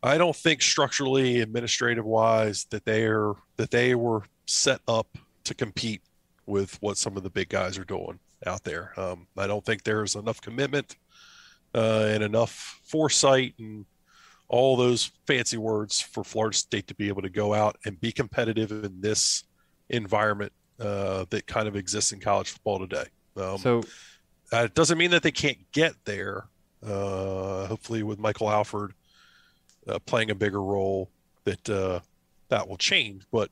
I don't think structurally, administrative wise, that they're that they were set up to compete with what some of the big guys are doing out there. Um, I don't think there's enough commitment uh, and enough foresight and all those fancy words for Florida State to be able to go out and be competitive in this environment uh, that kind of exists in college football today. Um, So uh, it doesn't mean that they can't get there. Uh, hopefully, with Michael Alford uh, playing a bigger role, that uh, that will change. But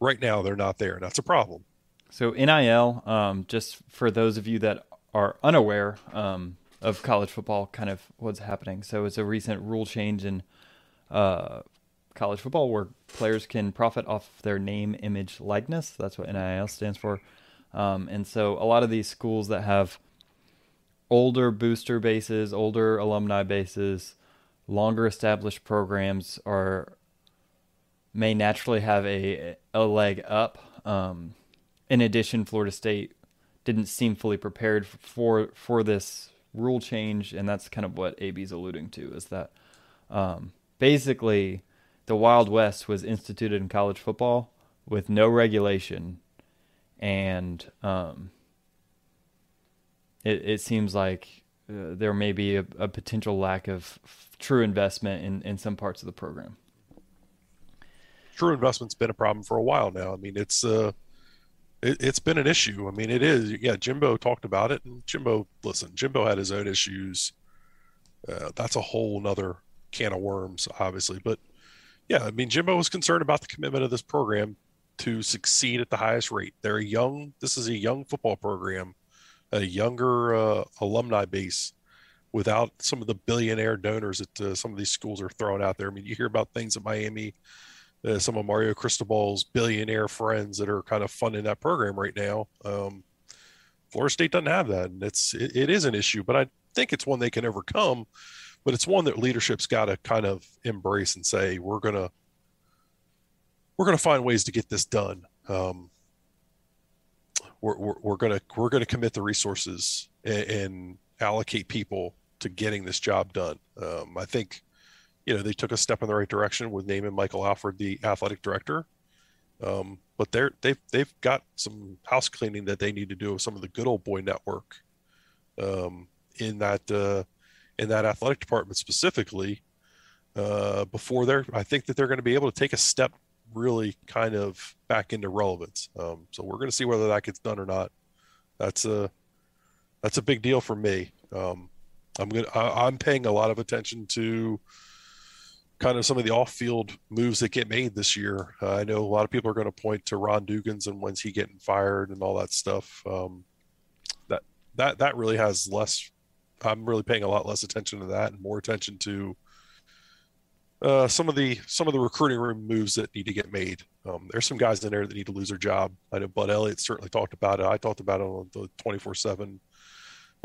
right now, they're not there, that's a problem. So NIL, um, just for those of you that are unaware um, of college football, kind of what's happening. So it's a recent rule change in uh, college football where players can profit off their name, image, likeness. That's what NIL stands for. Um, and so a lot of these schools that have older booster bases, older alumni bases, longer established programs are may naturally have a a leg up. Um, in addition, Florida State didn't seem fully prepared for for this rule change, and that's kind of what AB's alluding to is that um, basically the Wild West was instituted in college football with no regulation, and um, it it seems like uh, there may be a, a potential lack of f- true investment in in some parts of the program. True investment's been a problem for a while now. I mean, it's uh, it, has been an issue. I mean, it is. Yeah, Jimbo talked about it, and Jimbo, listen, Jimbo had his own issues. Uh, that's a whole nother can of worms, obviously. But yeah, I mean, Jimbo was concerned about the commitment of this program to succeed at the highest rate. They're a young. This is a young football program, a younger uh, alumni base. Without some of the billionaire donors that uh, some of these schools are throwing out there, I mean, you hear about things at Miami uh, some of Mario Cristobal's billionaire friends that are kind of funding that program right now. Um, Florida State doesn't have that, and it's it, it is an issue, but I think it's one they can overcome. But it's one that leadership's got to kind of embrace and say we're gonna we're gonna find ways to get this done. Um, we're, we're, we're gonna we're gonna commit the resources and, and allocate people to getting this job done. Um, I think you know they took a step in the right direction with naming Michael Alford the athletic director. Um, but they're they've they've got some house cleaning that they need to do with some of the good old boy network um, in that uh, in that athletic department specifically uh, before they're I think that they're going to be able to take a step really kind of back into relevance. Um, so we're going to see whether that gets done or not. That's a that's a big deal for me. Um, I'm going I'm paying a lot of attention to kind of some of the off-field moves that get made this year. Uh, I know a lot of people are going to point to Ron Dugans and when's he getting fired and all that stuff. Um, that that that really has less. I'm really paying a lot less attention to that and more attention to uh, some of the some of the recruiting room moves that need to get made. Um, there's some guys in there that need to lose their job. I know Bud Elliott certainly talked about it. I talked about it on the 24/7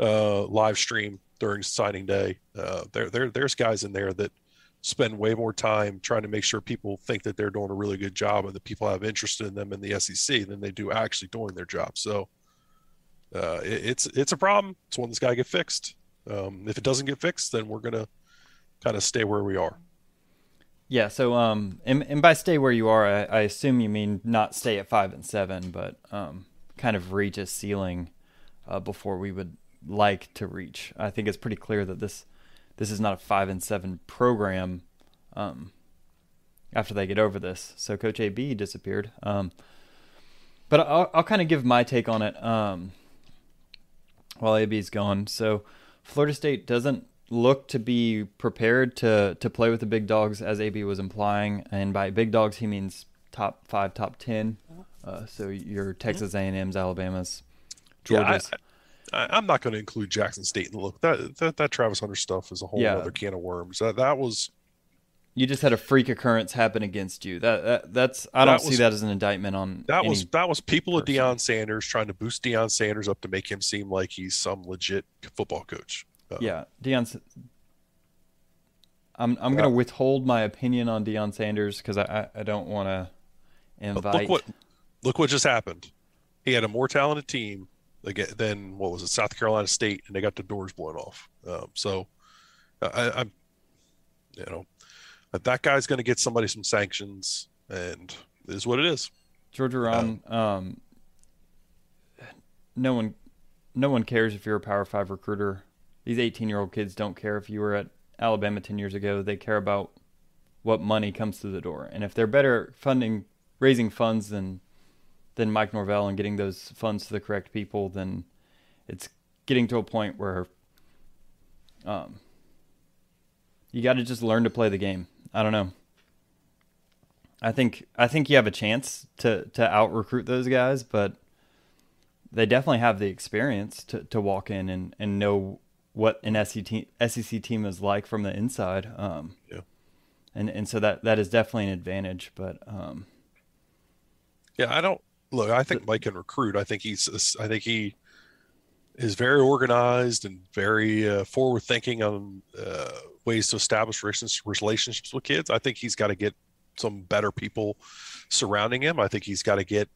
uh, live stream during signing day. Uh, there, there, there's guys in there that spend way more time trying to make sure people think that they're doing a really good job and that people have interest in them in the SEC than they do actually doing their job. So uh, it, it's it's a problem. It's one that's got to get fixed. Um, if it doesn't get fixed, then we're gonna kind of stay where we are. Yeah. So um, and, and by stay where you are, I, I assume you mean not stay at five and seven, but um, kind of reach a ceiling uh, before we would like to reach. I think it's pretty clear that this this is not a five and seven program. Um, after they get over this, so Coach AB disappeared. Um, but I'll, I'll kind of give my take on it um, while AB's gone. So Florida State doesn't look to be prepared to to play with the big dogs, as AB was implying, and by big dogs he means top five, top ten. Uh, so your Texas A&M's, Alabama's, Georgia's. Yeah, I, am not going to include Jackson State in the look. That, that that Travis Hunter stuff is a whole yeah. other can of worms. That that was. You just had a freak occurrence happen against you. That, that that's I don't see that as an indictment on. That was that was people person. at Deion Sanders trying to boost Deion Sanders up to make him seem like he's some legit football coach. Uh, yeah, Deion. I'm I'm yeah. going to withhold my opinion on Deion Sanders because I, I, I don't want to invite. Look what look what just happened. He had a more talented team then what was it, South Carolina State, and they got the doors blown off. Um, so I, am you know, that guy's going to get somebody some sanctions, and is what it is. Georgia Ron, um, um, no one, no one cares if you're a Power Five recruiter. These 18 year old kids don't care if you were at Alabama 10 years ago. They care about what money comes through the door, and if they're better funding, raising funds than than Mike Norvell and getting those funds to the correct people, then it's getting to a point where um, you got to just learn to play the game. I don't know. I think I think you have a chance to to out recruit those guys, but they definitely have the experience to, to walk in and, and know what an SEC, SEC team is like from the inside. Um, yeah. And and so that that is definitely an advantage, but um, yeah, I don't look, I think Mike can recruit. I think he's, I think he is very organized and very uh, forward thinking on uh, ways to establish relationships with kids. I think he's got to get some better people surrounding him. I think he's got to get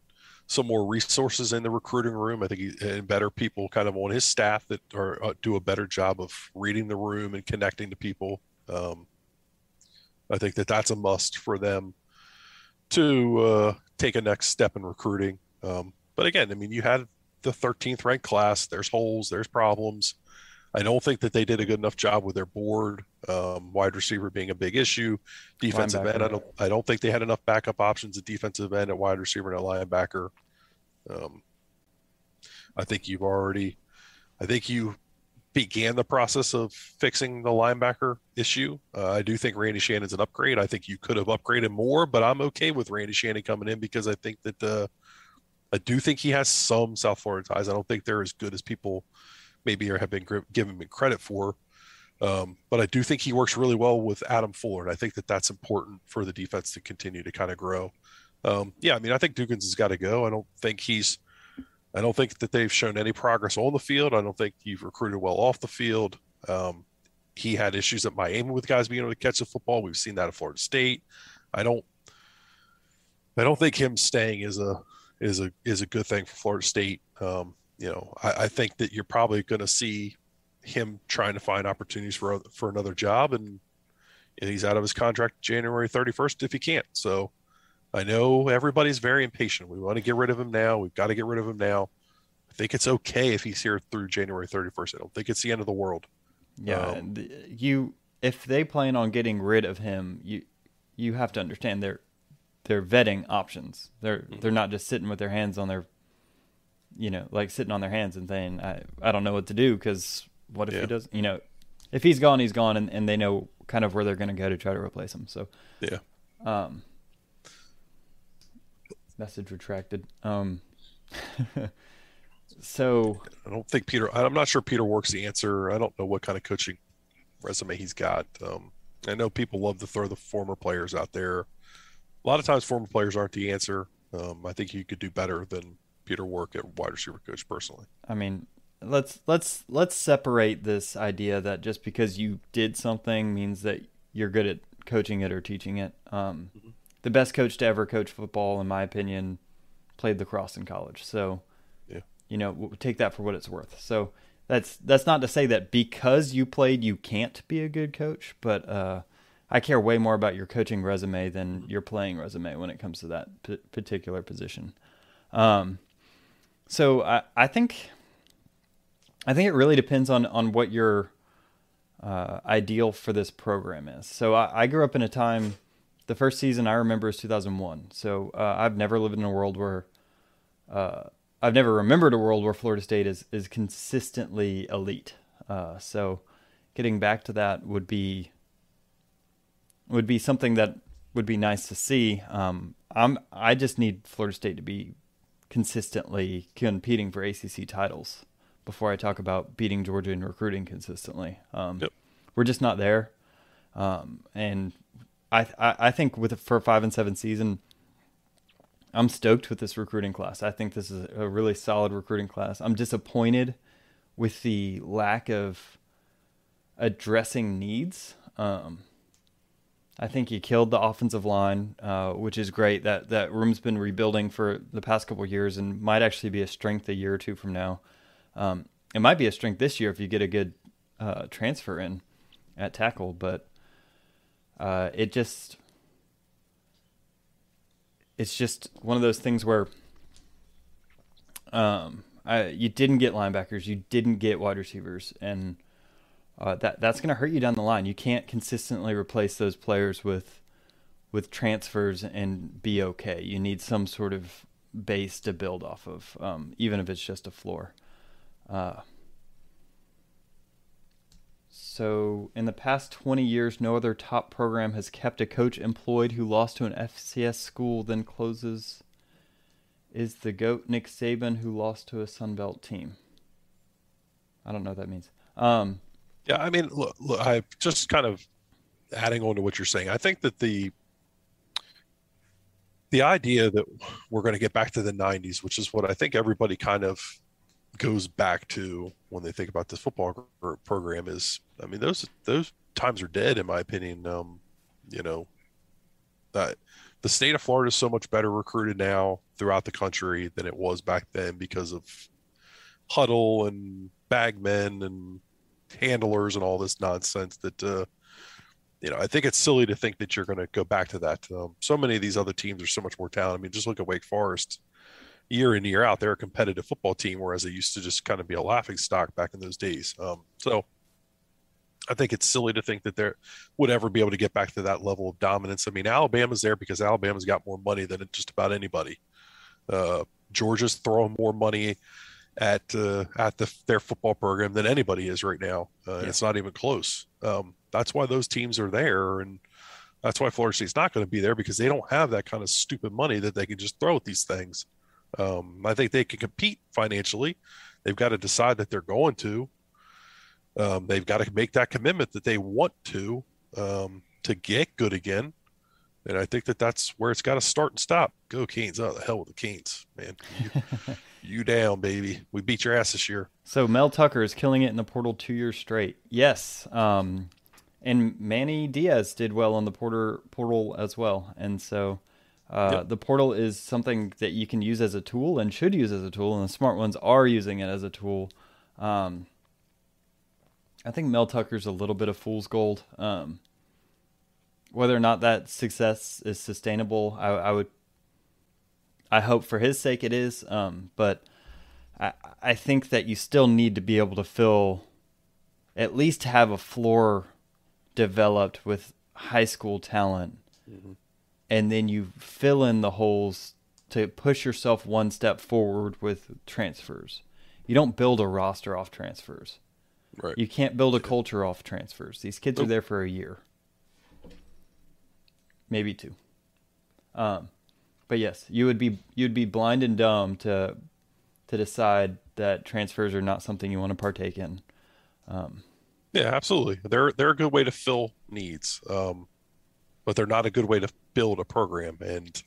some more resources in the recruiting room. I think he, and better people kind of on his staff that are uh, do a better job of reading the room and connecting to people. Um, I think that that's a must for them to uh, take a next step in recruiting. Um, but again, I mean, you had the 13th ranked class. There's holes. There's problems. I don't think that they did a good enough job with their board. Um, wide receiver being a big issue. Defensive linebacker. end, I don't. I don't think they had enough backup options at defensive end, at wide receiver, and at linebacker. Um, I think you've already. I think you began the process of fixing the linebacker issue. Uh, I do think Randy Shannon's an upgrade. I think you could have upgraded more, but I'm okay with Randy Shannon coming in because I think that uh, I do think he has some South Florida ties. I don't think they're as good as people maybe have been giving him credit for. Um, but I do think he works really well with Adam Fuller, and I think that that's important for the defense to continue to kind of grow. Um, yeah, I mean, I think Dugans has got to go. I don't think he's I don't think that they've shown any progress on the field. I don't think you've recruited well off the field. Um, he had issues at Miami with guys being able to catch the football. We've seen that at Florida State. I don't. I don't think him staying is a is a is a good thing for Florida State. Um, you know, I, I, think that you're probably going to see him trying to find opportunities for for another job, and, and he's out of his contract January 31st if he can't. So I know everybody's very impatient. We want to get rid of him now. We've got to get rid of him now. I think it's okay if he's here through January 31st. I don't think it's the end of the world. Yeah, um, you if they plan on getting rid of him, you you have to understand they're they're vetting options. They're mm-hmm. they're not just sitting with their hands on their you know, like sitting on their hands and saying I I don't know what to do cuz what if yeah. he does, you know, if he's gone, he's gone and, and they know kind of where they're going to go to try to replace him. So Yeah. Um Message retracted. Um, so I don't think Peter. I'm not sure Peter Warrick's the answer. I don't know what kind of coaching resume he's got. Um, I know people love to throw the former players out there. A lot of times, former players aren't the answer. Um, I think you could do better than Peter Warrick at wide receiver coach personally. I mean, let's let's let's separate this idea that just because you did something means that you're good at coaching it or teaching it. Um, mm-hmm the best coach to ever coach football, in my opinion, played lacrosse in college. So, yeah. you know, take that for what it's worth. So that's that's not to say that because you played, you can't be a good coach. But uh, I care way more about your coaching resume than your playing resume when it comes to that p- particular position. Um, so I, I think I think it really depends on on what your uh, ideal for this program is. So I, I grew up in a time the first season I remember is 2001. So uh, I've never lived in a world where uh, I've never remembered a world where Florida State is is consistently elite. Uh, so getting back to that would be would be something that would be nice to see. Um, I'm I just need Florida State to be consistently competing for ACC titles before I talk about beating Georgia and recruiting consistently. Um, yep. We're just not there. Um, and I, I, think with for five and seven season, I'm stoked with this recruiting class. I think this is a really solid recruiting class. I'm disappointed with the lack of addressing needs. Um, I think you killed the offensive line, uh, which is great. That that room's been rebuilding for the past couple years and might actually be a strength a year or two from now. Um, it might be a strength this year if you get a good uh, transfer in at tackle, but uh, it just it's just one of those things where um, I, you didn't get linebackers, you didn't get wide receivers, and uh, that that's going to hurt you down the line. You can't consistently replace those players with with transfers and be okay. You need some sort of base to build off of, um, even if it's just a floor. Uh, so, in the past 20 years, no other top program has kept a coach employed who lost to an FCS school, then closes. Is the GOAT Nick Saban who lost to a Sunbelt team? I don't know what that means. Um, yeah, I mean, look, look, I just kind of adding on to what you're saying. I think that the the idea that we're going to get back to the 90s, which is what I think everybody kind of goes back to when they think about this football program is I mean those those times are dead in my opinion um you know that the state of Florida is so much better recruited now throughout the country than it was back then because of huddle and bagmen and handlers and all this nonsense that uh you know, I think it's silly to think that you're going to go back to that. Um, so many of these other teams are so much more talented. I mean, just look at Wake Forest. Year in year out, they're a competitive football team, whereas they used to just kind of be a laughing stock back in those days. Um, so I think it's silly to think that they would ever be able to get back to that level of dominance. I mean, Alabama's there because Alabama's got more money than just about anybody. Uh, Georgia's throwing more money at uh, at the, their football program than anybody is right now. Uh, yeah. It's not even close. Um, that's why those teams are there, and that's why Florida State's not going to be there because they don't have that kind of stupid money that they can just throw at these things. Um, I think they can compete financially. They've got to decide that they're going to. Um, they've got to make that commitment that they want to um, to get good again. And I think that that's where it's got to start and stop. Go Canes! Oh, the hell with the Canes, man. You, you down, baby. We beat your ass this year. So Mel Tucker is killing it in the portal two years straight. Yes. Um, and Manny Diaz did well on the porter portal as well. And so uh, yep. the portal is something that you can use as a tool and should use as a tool, and the smart ones are using it as a tool. Um, I think Mel Tucker's a little bit of fool's gold. Um, whether or not that success is sustainable, I, I would. I hope for his sake it is, um, but I, I think that you still need to be able to fill, at least have a floor developed with high school talent, mm-hmm. And then you fill in the holes to push yourself one step forward with transfers. You don't build a roster off transfers. Right. You can't build a culture off transfers. These kids nope. are there for a year, maybe two. Um, but yes, you would be you'd be blind and dumb to to decide that transfers are not something you want to partake in. Um, yeah, absolutely. They're they're a good way to fill needs, um, but they're not a good way to build a program. And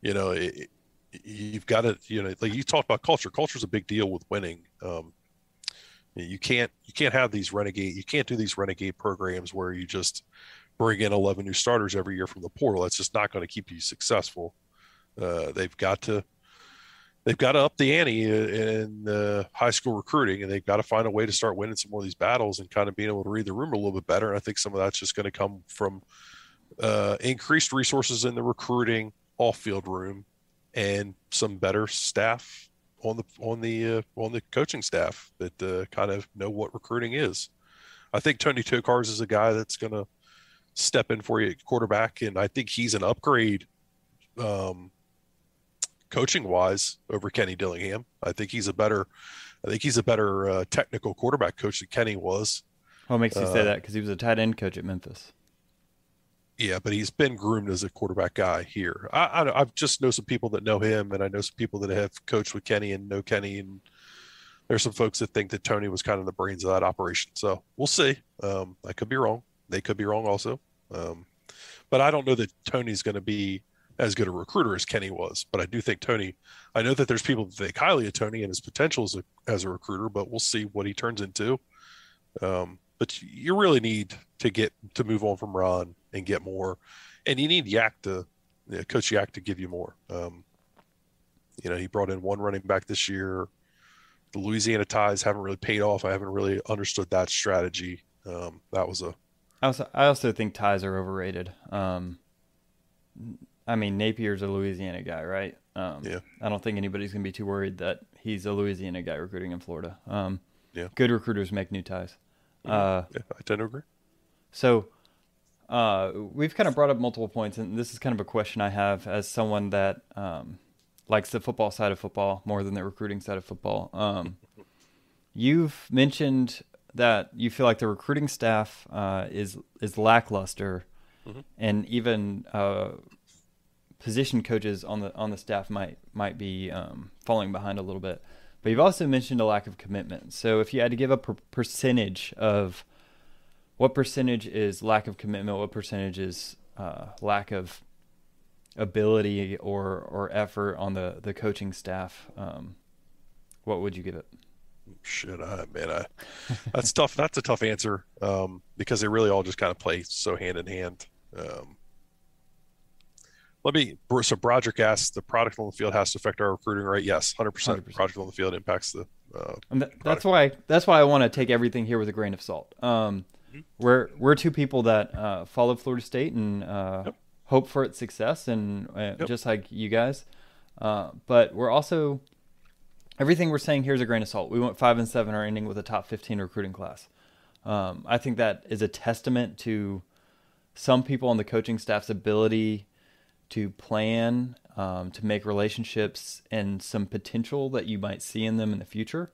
you know, it, you've got to you know, like you talked about culture. Culture is a big deal with winning. Um, you can't you can't have these renegade you can't do these renegade programs where you just bring in 11 new starters every year from the portal that's just not going to keep you successful uh, they've got to they've got to up the ante in uh, high school recruiting and they've got to find a way to start winning some more of these battles and kind of being able to read the room a little bit better and i think some of that's just going to come from uh, increased resources in the recruiting off field room and some better staff on the on the uh, on the coaching staff that uh, kind of know what recruiting is. I think Tony Tokarz is a guy that's going to step in for you at quarterback, and I think he's an upgrade, um, coaching wise over Kenny Dillingham. I think he's a better, I think he's a better uh, technical quarterback coach than Kenny was. What makes you say uh, that? Because he was a tight end coach at Memphis. Yeah, but he's been groomed as a quarterback guy here. I, I, I just know some people that know him, and I know some people that have coached with Kenny and know Kenny, and there's some folks that think that Tony was kind of the brains of that operation. So we'll see. Um, I could be wrong. They could be wrong also. Um, but I don't know that Tony's going to be as good a recruiter as Kenny was. But I do think Tony. I know that there's people that think highly of Tony and his potential as a, as a recruiter, but we'll see what he turns into. Um, but you really need to get to move on from Ron and get more, and you need Yak to you know, Coach Yak to give you more. Um, you know, he brought in one running back this year. The Louisiana ties haven't really paid off. I haven't really understood that strategy. Um, that was a. I also, I also think ties are overrated. Um, I mean, Napier's a Louisiana guy, right? Um, yeah. I don't think anybody's gonna be too worried that he's a Louisiana guy recruiting in Florida. Um, yeah. Good recruiters make new ties. Uh, yeah, I tend to agree. So uh, we've kind of brought up multiple points, and this is kind of a question I have as someone that um, likes the football side of football more than the recruiting side of football. Um, you've mentioned that you feel like the recruiting staff uh, is is lackluster, mm-hmm. and even uh, position coaches on the on the staff might might be um, falling behind a little bit. But you've also mentioned a lack of commitment. So if you had to give a per- percentage of what percentage is lack of commitment? What percentage is uh, lack of ability or or effort on the the coaching staff? Um, what would you give it? Shit, I man, I, that's tough. That's a tough answer um, because they really all just kind of play so hand in hand. Um, let me. So Broderick asks, the product on the field has to affect our recruiting rate. Yes, hundred percent. Product on the field impacts the. Uh, and th- that's why that's why I want to take everything here with a grain of salt. Um, we're we're two people that uh, follow Florida State and uh, Yep. hope for its success, and uh, Yep. just like you guys. Uh, but we're also everything we're saying here is a grain of salt. We went five and seven, are ending with a top fifteen recruiting class. Um, I think that is a testament to some people on the coaching staff's ability to plan, um, to make relationships, and some potential that you might see in them in the future.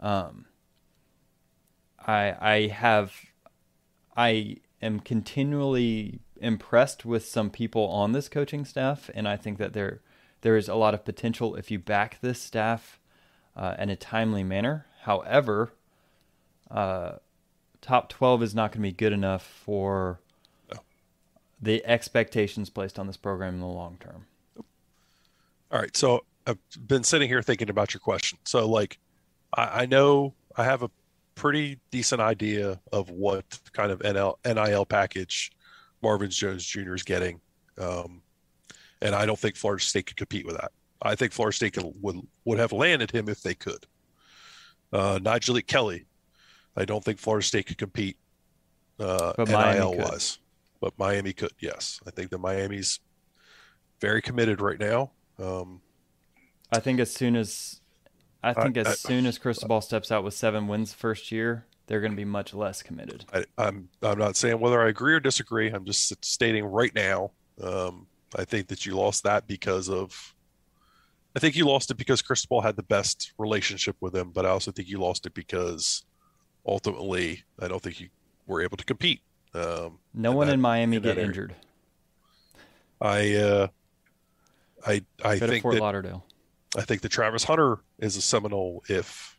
Um, I I have I am continually impressed with some people on this coaching staff, and I think that there there is a lot of potential if you back this staff uh, in a timely manner. However, uh, top twelve is not going to be good enough for the expectations placed on this program in the long term. All right. So I've been sitting here thinking about your question. So, like, I, I know I have a pretty decent idea of what kind of NL, NIL package Marvin Jones Jr. is getting. Um, and I don't think Florida State could compete with that. I think Florida State could, would, would have landed him if they could. Uh, Nyjalik Kelly, I don't think Florida State could compete uh, But Miami NIL could. wise. But Miami could, yes. I think that Miami's very committed right now. Um, I think as soon as I think as I- soon as Cristobal steps out with seven wins first year, they're going to be much less committed. I, I'm I'm not saying whether I agree or disagree. I'm just stating right now. Um, I think that you lost that because of. I think you lost it because Cristobal had the best relationship with him, but I also think you lost it because ultimately I don't think you were able to compete. Um, No in one that- in Miami in get injured. I uh, I I to think Fort that Lauderdale. I think the Travis Hunter is a seminal if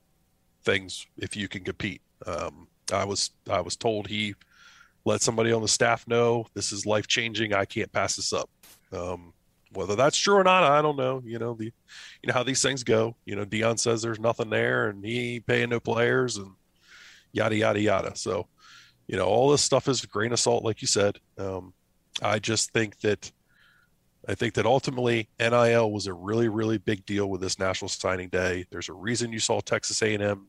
things if you can compete. Um, I was I was told he let somebody on the staff know this is life changing. I can't pass this up. Um, whether that's true or not, I don't know. You know the you know how these things go. You know Deion says there's nothing there and he ain't paying no players and yada yada yada. So you know all this stuff is grain of salt, like you said. Um, I just think that I think that ultimately NIL was a really, really big deal with this National Signing Day. There's a reason you saw Texas A&M,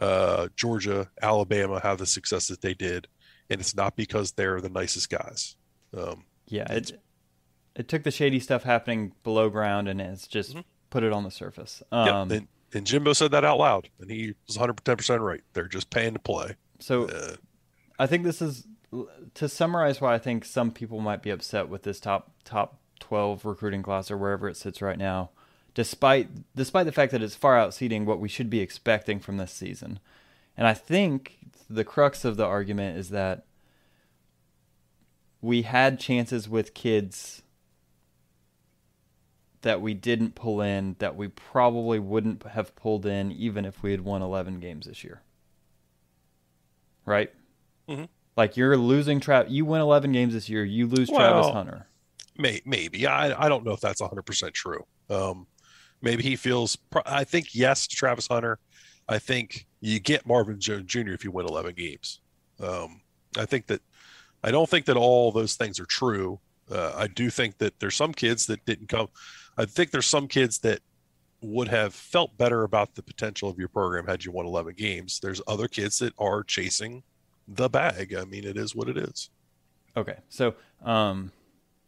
uh, Georgia, Alabama have the success that they did, and it's not because they're the nicest guys. Um, Yeah, it it took the shady stuff happening below ground and it's just Mm-hmm. put it on the surface. Um, and, and Jimbo said that out loud, and he was 110% right. They're just paying to play. So Uh, I think this is to summarize why I think some people might be upset with this top top 12 recruiting class or wherever it sits right now, despite despite the fact that it's far outseeding what we should be expecting from this season. And I think the crux of the argument is that we had chances with kids that we didn't pull in that we probably wouldn't have pulled in even if we had won 11 games this year. Right? Mhm. Like you're losing Trav. You win 11 games this year. You lose Travis Hunter. May, maybe I, I don't know if that's 100% true. Um, maybe he feels, I think yes to Travis Hunter. I think you get Marvin Jones Jr. if you win 11 games. Um, I think that, I don't think that all those things are true. Uh, I do think that there's some kids that didn't come. I think there's some kids that would have felt better about the potential of your program had you won 11 games. There's other kids that are chasing the bag. I mean, it is what it is. Okay, so um,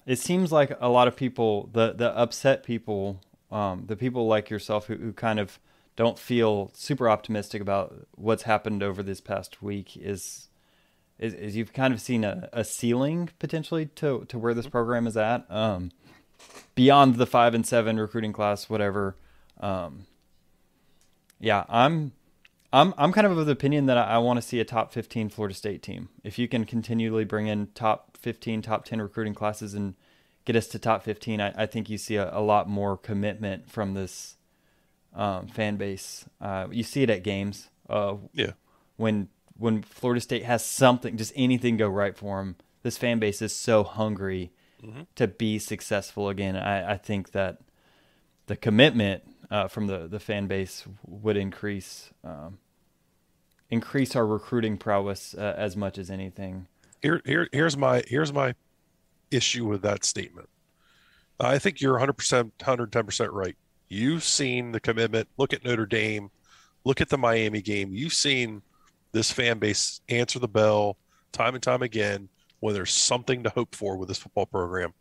it seems like a lot of people, the the upset people, um, the people like yourself who, who kind of don't feel super optimistic about what's happened over this past week, is is, is you've kind of seen a, a ceiling potentially to to where this program is at, um, beyond the five and seven recruiting class, whatever. Um, yeah, I'm I'm I'm kind of of the opinion that I, I want to see a top 15 Florida State team. If you can continually bring in top 15, top 10 recruiting classes and get us to top 15, I, I think you see a, a lot more commitment from this um, fan base. Uh, you see it at games. Uh, Yeah. When when Florida State has something, just anything go right for them, this fan base is so hungry to be successful again. I, I think that the commitment uh, from the, the fan base would increase um, increase our recruiting prowess uh, as much as anything. here, here here's my here's my issue with that statement. I think you're 100%, 110% right. You've seen the commitment. Look at Notre Dame. Look at the Miami game. You've seen this fan base answer the bell time and time again when there's something to hope for with this football program.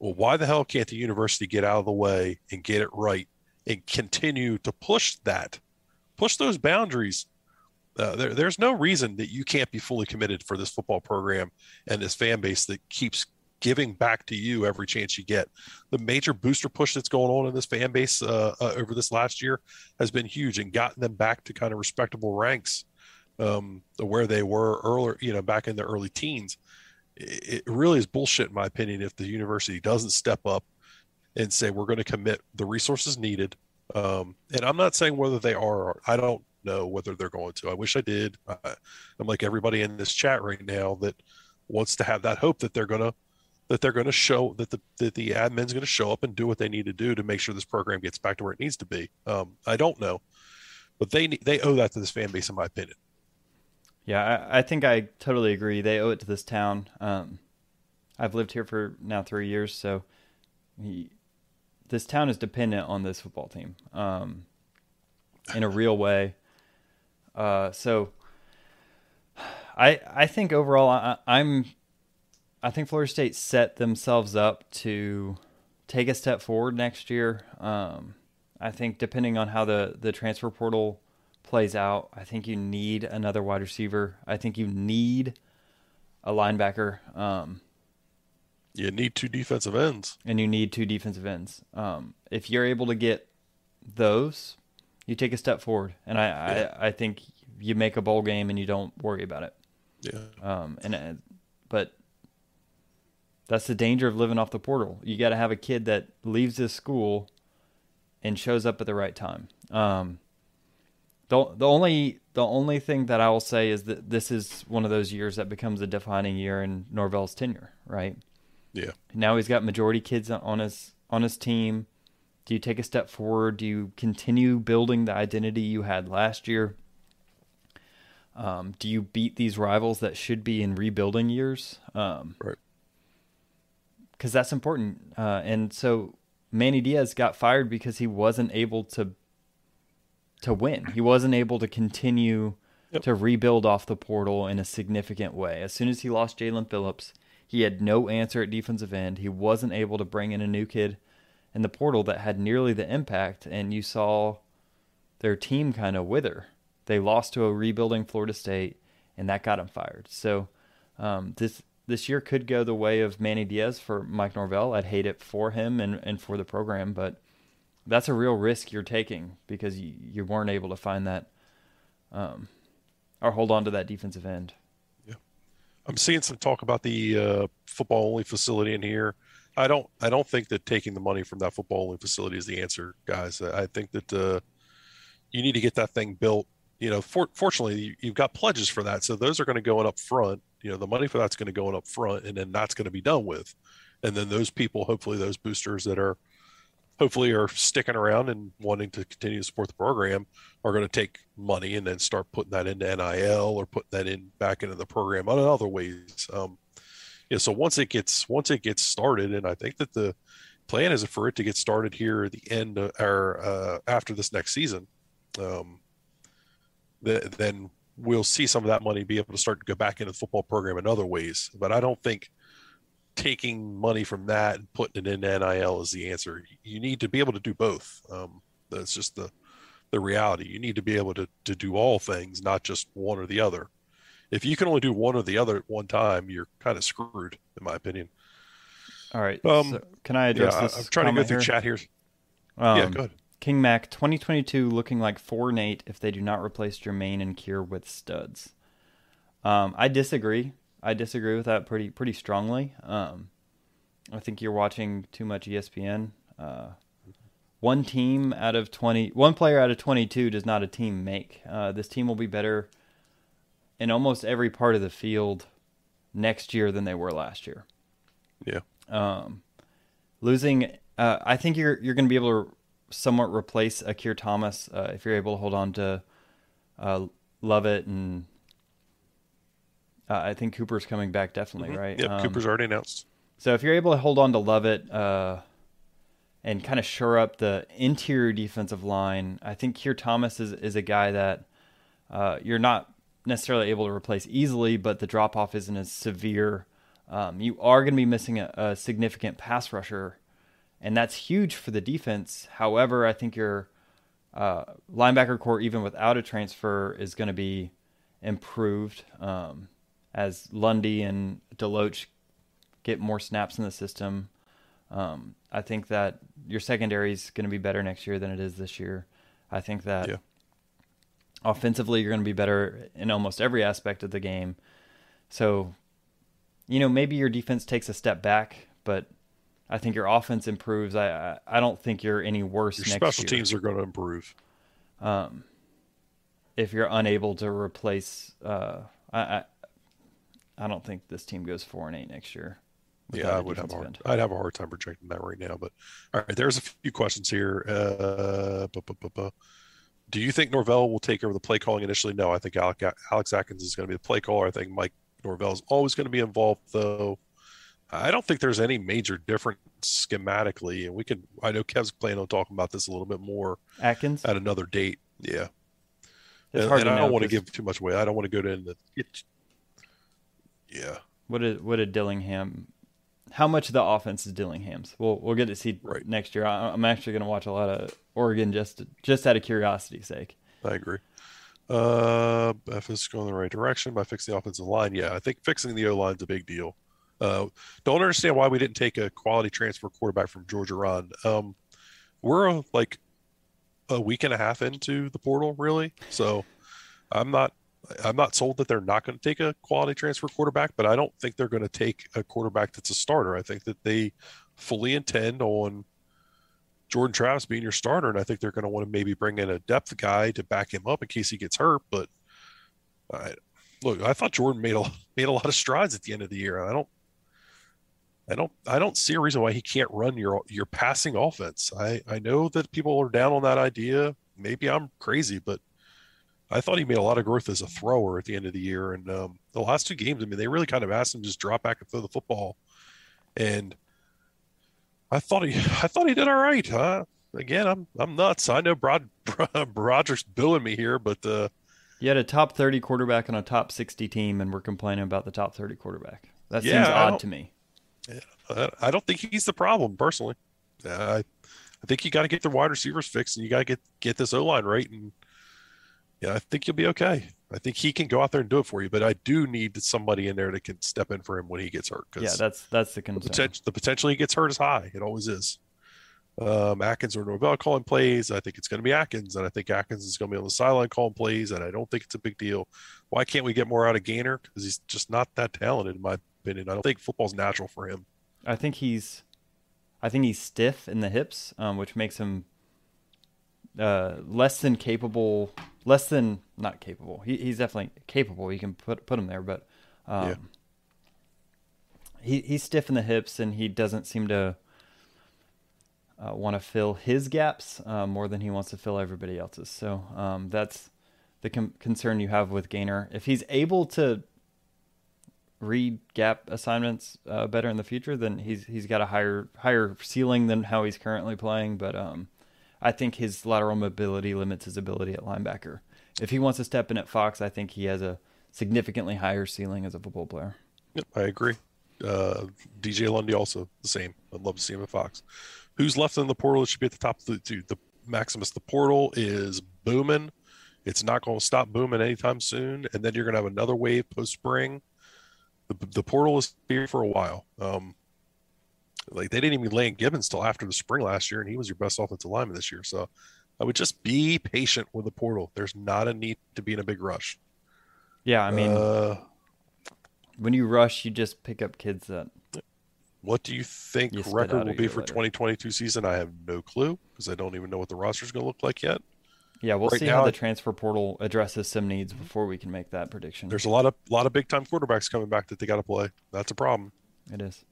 Well, why the hell can't the university get out of the way and get it right and continue to push that, push those boundaries? Uh, there, there's no reason that you can't be fully committed for this football program and this fan base that keeps giving back to you every chance you get. The major booster push that's going on in this fan base uh, uh, over this last year has been huge and gotten them back to kind of respectable ranks um, where they were earlier, you know, back in the early teens. It, really is bullshit, in my opinion, if the university doesn't step up and say we're going to commit the resources needed. Um, and I'm not saying whether they are. or I don't know whether they're going to. I wish I did. I, I'm like everybody in this chat right now that wants to have that hope that they're going to that they're going to show that the that the admin's going to show up and do what they need to do to make sure this program gets back to where it needs to be. Um, I don't know, but they they owe that to this fan base, in my opinion. Yeah, I, I think I totally agree. They owe it to this town. Um, I've lived here for now three years, so he, this town is dependent on this football team um, in a real way. Uh, so I I think overall I, I'm I think Florida State set themselves up to take a step forward next year. Um, I think depending on how the, the transfer portal plays out, I think you need another wide receiver. I think you need a linebacker. Um, you need two defensive ends, and you need two defensive ends. Um, if you're able to get those, you take a step forward, and I, yeah. I, I think you make a bowl game and you don't worry about it. Yeah. Um, and uh, but that's the danger of living off the portal. You got to have a kid that leaves this school and shows up at the right time. Um, the the only the only thing that I will say is that this is one of those years that becomes a defining year in Norvell's tenure, right? Yeah. Now he's got majority kids on his on his team. Do you take a step forward? Do you continue building the identity you had last year? Um, do you beat these rivals that should be in rebuilding years? Um, right because that's important. Uh, and so Manny Diaz got fired because he wasn't able to to win. He wasn't able to continue yep. to rebuild off the portal in a significant way. As soon as he lost Jaelan Phillips, he had no answer at defensive end. He wasn't able to bring in a new kid in the portal that had nearly the impact, and you saw their team kind of wither. They lost to a rebuilding Florida State, and that got him fired. So um, this this year could go the way of Manny Diaz for Mike Norvell. I'd hate it for him and, and for the program, but that's a real risk you're taking because you, you weren't able to find that um, or hold on to that defensive end. Yeah. I'm seeing some talk about the uh, football only facility in here. I don't I don't think that taking the money from that football only facility is the answer, guys. I think that uh, you need to get that thing built. You know, for, fortunately, you've got pledges for that, so those are going to go in up front you know the money for that's going to go in up front and then that's going to be done with and then those people hopefully those boosters that are hopefully are sticking around and wanting to continue to support the program are going to take money and then start putting that into NIL or putting that in back into the program in other ways um yeah so once it gets once it gets started and i think that the plan is for it to get started here at the end of, or uh, after this next season um the, then we'll see some of that money be able to start to go back into the football program in other ways. But I don't think taking money from that and putting it in NIL is the answer. You need to be able to do both. Um, that's just the the reality. You need to be able to to do all things, not just one or the other. If you can only do one or the other at one time, you're kind of screwed, in my opinion. All right. Um, so can I address yeah, this? I'm trying to go through here? chat here. Um, yeah, go ahead. King Mac 2022 looking like 4 and 8 if they do not replace Jermaine and Keir with studs. Um, I disagree. I disagree with that pretty pretty strongly. Um, I think you're watching too much ESPN. Uh, one team out of 20, one player out of 22 does not a team make. Uh, this team will be better in almost every part of the field next year than they were last year. Yeah. Um, losing, uh, I think you're you're going to be able to somewhat replace Akir Thomas uh, if you're able to hold on to uh, Lovett and uh, I think Cooper's coming back definitely, mm-hmm. right? Yeah, um, Cooper's already announced. So if you're able to hold on to Lovett uh, and kind of shore up the interior defensive line, I think Keir Thomas is, is a guy that uh, you're not necessarily able to replace easily, but the drop off isn't as severe. Um, you are going to be missing a, a, significant pass rusher, and that's huge for the defense. However, I think your uh, linebacker corps, even without a transfer, is going to be improved um, as Lundy and Deloach get more snaps in the system. Um, I think that your secondary is going to be better next year than it is this year. I think that yeah. offensively you're going to be better in almost every aspect of the game. So, you know, maybe your defense takes a step back, but I think your offense improves. I I, I don't think you're any worse. Your special year. teams are going to improve. Um, if you're unable to replace, uh, I, I I don't think this team goes four and eight next year. Yeah, I would have a hard, I'd have a hard time projecting that right now. But all right, there's a few questions here. Uh, bu- bu- bu- do you think Norvell will take over the play calling initially? No, I think Alec, Alex Atkins is going to be the play caller. I think Mike Norvell is always going to be involved, though. I don't think there's any major difference schematically, and we can. I know Kev's planning on talking about this a little bit more. Atkins at another date. Yeah, it's and, and I don't want to give too much away. I don't want to go to the. Yeah. What did what did Dillingham how much of the offense is Dillingham's? We'll we'll get to see right. next year. I, am actually going to watch a lot of Oregon just just out of curiosity's sake. I agree. Uh, F is going the right direction by fixing the offensive line. Yeah, I think fixing the O line is a big deal. Uh, don't understand why we didn't take a quality transfer quarterback from Georgia Ron. Um, we're like a week and a half into the portal, really. So I'm not I'm not sold that they're not going to take a quality transfer quarterback, but I don't think they're going to take a quarterback that's a starter. I think that they fully intend on Jordan Travis being your starter, and I think they're going to want to maybe bring in a depth guy to back him up in case he gets hurt. But I, look, I thought Jordan made a made a lot of strides at the end of the year. I don't, I don't, I don't see a reason why he can't run your your passing offense. I I know that people are down on that idea. Maybe I'm crazy, but I thought he made a lot of growth as a thrower at the end of the year. And um, the last two games, I mean, they really kind of asked him to just drop back and throw the football. And I thought he, I thought he did all right. Huh? Again, I'm, I'm nuts. I know Brod, Roger's billing me here, but uh, you had a top 30 quarterback on a top 60 team, and we're complaining about the top 30 quarterback. That yeah, seems odd to me. Yeah, I don't think he's the problem personally. I, I think you got to get the wide receivers fixed, and you got to get get this O line right, and yeah, I think you'll be okay. I think he can go out there and do it for you, but I do need somebody in there that can step in for him when he gets hurt. Yeah, that's that's the concern. The potential, the potential he gets hurt is high. It always is. Um, Atkins or Norvell calling plays. I think it's going to be Atkins, and I think Atkins is going to be on the sideline calling plays, and I don't think it's a big deal. Why can't we get more out of Gainer? Because he's just not that talented, in my opinion. I don't think football's natural for him. I think he's, I think he's stiff in the hips, um, which makes him uh, less than capable less than not capable. He, he's definitely capable. You can put put him there, but um, yeah. he he's stiff in the hips and he doesn't seem to uh, want to fill his gaps uh, more than he wants to fill everybody else's. So um, that's the com- concern you have with Gainer. If he's able to read gap assignments uh, better in the future, then he's he's got a higher higher ceiling than how he's currently playing. But um, I think his lateral mobility limits his ability at linebacker. If he wants to step in at Fox, I think he has a significantly higher ceiling as a football player. Yep, I agree. Uh, DJ Lundy also the same. I'd love to see him at Fox. Who's left in the portal? It should be at the top of the, to the Maximus. The portal is booming. It's not going to stop booming anytime soon. And then you're going to have another wave post spring. The, the portal is here for a while. Um, like they didn't even land Gibbons till after the spring last year, and he was your best offensive lineman this year. So I would just be patient with the portal. There's not a need to be in a big rush. Yeah, I mean, uh, when you rush, you just pick up kids that. What do you think you record will be for later. 2022 season? I have no clue because I don't even know what the roster is going to look like yet. Yeah, we'll right see now, how the transfer portal addresses some needs before we can make that prediction. There's a lot of lot of big time quarterbacks coming back that they got to play. That's a problem. It is.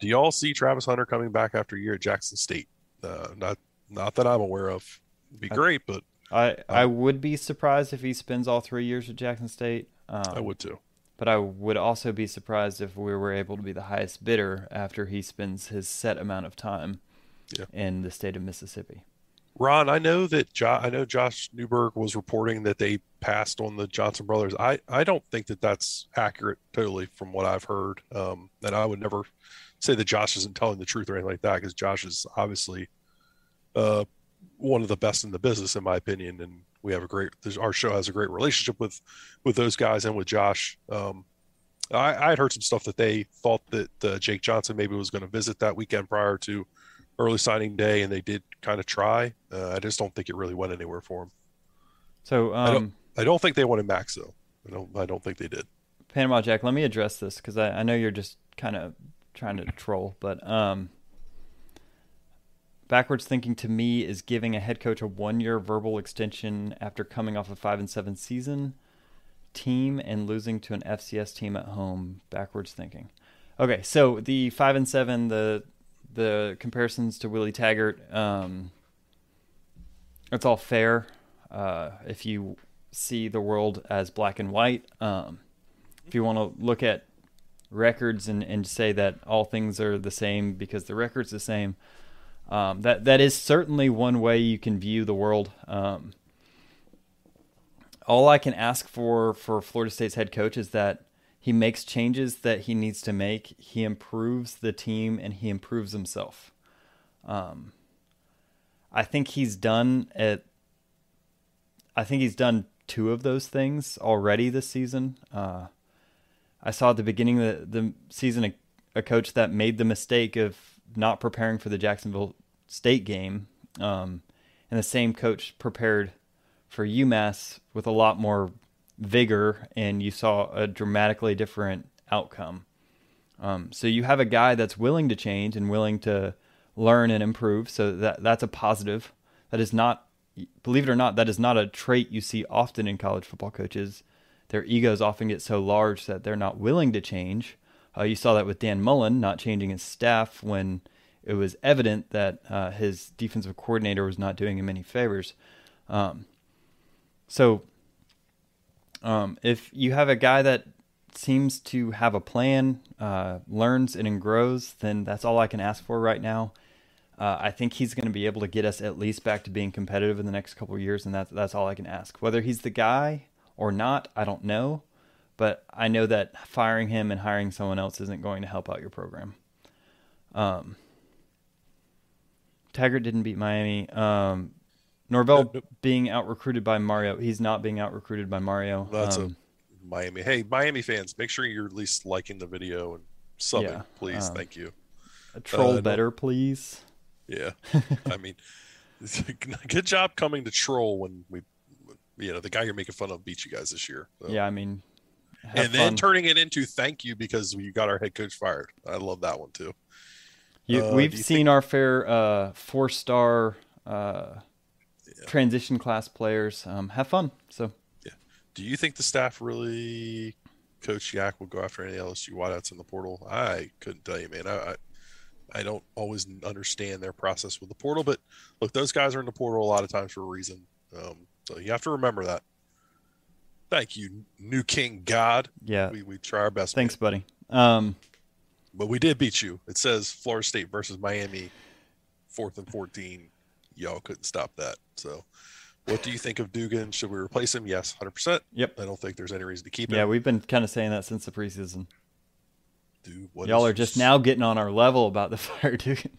Do y'all see Travis Hunter coming back after a year at Jackson State? Uh, not not that I'm aware of. It'd be great, but I um, I would be surprised if he spends all three years at Jackson State. Um, I would too. But I would also be surprised if we were able to be the highest bidder after he spends his set amount of time yeah. in the state of Mississippi. Ron, I know that jo- I know Josh Newberg was reporting that they passed on the Johnson brothers. I, I don't think that that's accurate totally from what I've heard. Um, and I would never say that Josh isn't telling the truth or anything like that because Josh is obviously uh, one of the best in the business, in my opinion. And we have a great our show has a great relationship with with those guys and with Josh. Um, I, I had heard some stuff that they thought that uh, Jake Johnson maybe was going to visit that weekend prior to early signing day, and they did kind of try. Uh, I just don't think it really went anywhere for him. So um, I, don't, I don't think they wanted Max though. I don't. I don't think they did. Panama Jack, let me address this because I, I know you're just kind of trying to troll, but um, backwards thinking to me is giving a head coach a one-year verbal extension after coming off a five and seven season team and losing to an FCS team at home. Backwards thinking. Okay, so the five and seven, the the comparisons to Willie Taggart, um, it's all fair uh, if you see the world as black and white. Um, if you want to look at records and, and say that all things are the same because the record's the same, um, that that is certainly one way you can view the world. Um, all I can ask for for Florida State's head coach is that he makes changes that he needs to make. He improves the team and he improves himself. Um, I think he's done at. I think he's done two of those things already this season. Uh, I saw at the beginning of the, the season a, a, coach that made the mistake of not preparing for the Jacksonville State game, um, and the same coach prepared for UMass with a lot more vigor and you saw a dramatically different outcome. Um, so you have a guy that's willing to change and willing to learn and improve. So that that's a positive. That is not, believe it or not, that is not a trait you see often in college football coaches. Their egos often get so large that they're not willing to change. Uh, you saw that with Dan Mullen not changing his staff when it was evident that uh, his defensive coordinator was not doing him any favors. Um, so um, if you have a guy that seems to have a plan, uh, learns and grows, then that's all I can ask for right now. Uh, I think he's going to be able to get us at least back to being competitive in the next couple years, and that's that's all I can ask. Whether he's the guy or not, I don't know, but I know that firing him and hiring someone else isn't going to help out your program. Um, Taggart didn't beat Miami. Um, Norvell nope. being out recruited by Mario. He's not being out recruited by Mario. That's um, a Miami. Hey, Miami fans, make sure you're at least liking the video and subbing, yeah, please. Um, Thank you. A troll uh, better, please. Yeah, I mean, good job coming to troll when we, you know, the guy you're making fun of beat you guys this year. So. Yeah, I mean, and then fun. turning it into thank you because you got our head coach fired. I love that one too. You, uh, we've seen think... our fair uh, four star uh, yeah. transition class players. Um, have fun. So, yeah. Do you think the staff really, Coach Yak, will go after any LSU wideouts in the portal? I couldn't tell you, man. I, I, I don't always understand their process with the portal, but look, those guys are in the portal a lot of times for a reason. Um, so you have to remember that. Thank you, New King God. Yeah, we, we try our best. Thanks, buddy. Um, but we did beat you. It says Florida State versus Miami, fourth and fourteen y'all couldn't stop that. So, what do you think of Dugans? Should we replace him? Yes, hundred percent. Yep. I don't think there's any reason to keep him. Yeah, we've been kind of saying that since the preseason. Dude, y'all are just now getting on our level about the fire Dugans.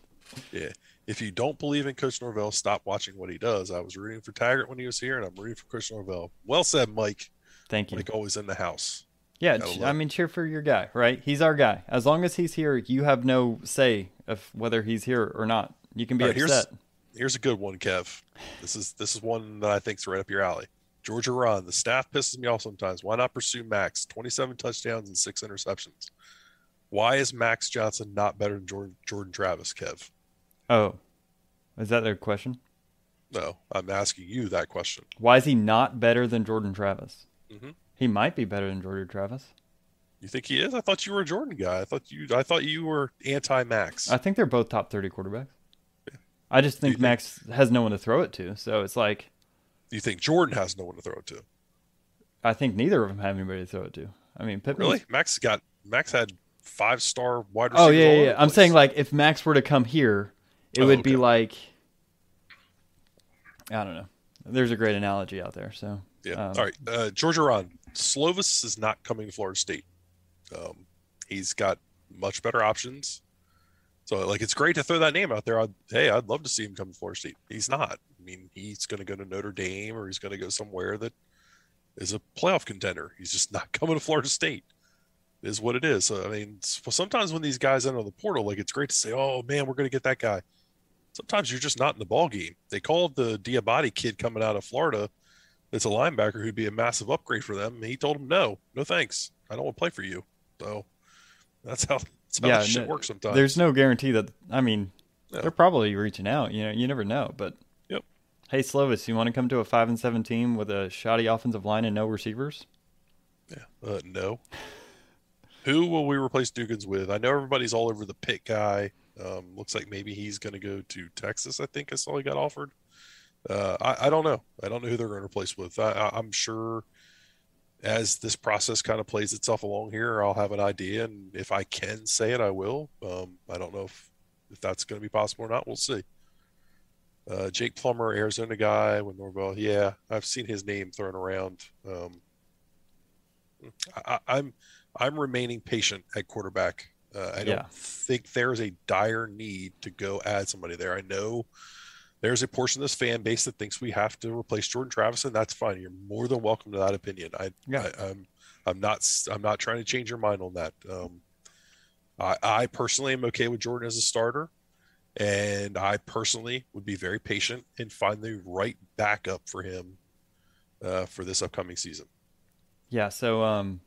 Yeah. If you don't believe in Coach Norvell, stop watching what he does. I was rooting for Taggart when he was here, and I'm rooting for Coach Norvell. Well said, Mike. Thank you. Mike always in the house. Yeah, I mean, cheer for your guy, right? He's our guy. As long as he's here, you have no say of whether he's here or not. You can be right, upset. Here's, Here's a good one, Kev. This is this is one that I think's right up your alley. Georgia run. The staff pisses me off sometimes. Why not pursue Max? 27 touchdowns and six interceptions. Why is Max Johnson not better than Jordan, Jordan Travis, Kev? Oh, is that their question? No, I'm asking you that question. Why is he not better than Jordan Travis? Mm-hmm. He might be better than Jordan Travis. You think he is? I thought you were a Jordan guy. I thought you. I thought you were anti-Max. I think they're both top 30 quarterbacks. I just think, think Max has no one to throw it to. So it's like. You think Jordan has no one to throw it to? I think neither of them have anybody to throw it to. I mean, Pittman. Really? Max got Max had five star wide receivers. Oh yeah, yeah. I'm saying like if Max were to come here, it oh, would okay. be like I don't know. There's a great analogy out there. So Yeah. um, All right. Uh, Georgia Ron. Slovis is not coming to Florida State. Um, he's got much better options. So, like, it's great to throw that name out there. I'd, hey, I'd love to see him come to Florida State. He's not. I mean, he's going to go to Notre Dame or he's going to go somewhere that is a playoff contender. He's just not coming to Florida State. It Is what it is. So, I mean, sometimes when these guys enter the portal, like, it's great to say, oh, man, we're going to get that guy. Sometimes you're just not in the ball game. They called the Diabate kid coming out of Florida that's a linebacker who'd be a massive upgrade for them. And he told him, no, no thanks. I don't want to play for you. So that's how, that's how yeah, shit no- works sometimes. There's no guarantee that. I mean, No. they're probably reaching out. You know, you never know. But Yep. hey, Slovis, you want to come to a five and seven team with a shoddy offensive line and no receivers? Yeah. Uh, no. Who will we replace Dugans with? I know everybody's all over the pit guy. Um, looks like maybe he's going to go to Texas. I think I saw he got offered. Uh, I, I don't know. I don't know who they're going to replace with. I, I'm sure as this process kind of plays itself along here, I'll have an idea, and if I can say it, I will. Um, I don't know if if that's going to be possible or not. We'll see. Uh, Jake Plummer, Arizona guy with Norvell. Yeah, I've seen his name thrown around. Um, I- I'm I'm remaining patient at quarterback. Uh, I don't Yeah. think there's a dire need to go add somebody there. I know there's a portion of this fan base that thinks we have to replace Jordan Travis, and that's fine. You're more than welcome to that opinion. I, Yeah. I I'm I'm not I'm not trying to change your mind on that. Um, I, I personally am okay with Jordan as a starter, and I personally would be very patient and find the right backup for him uh, for this upcoming season. Yeah. So, um,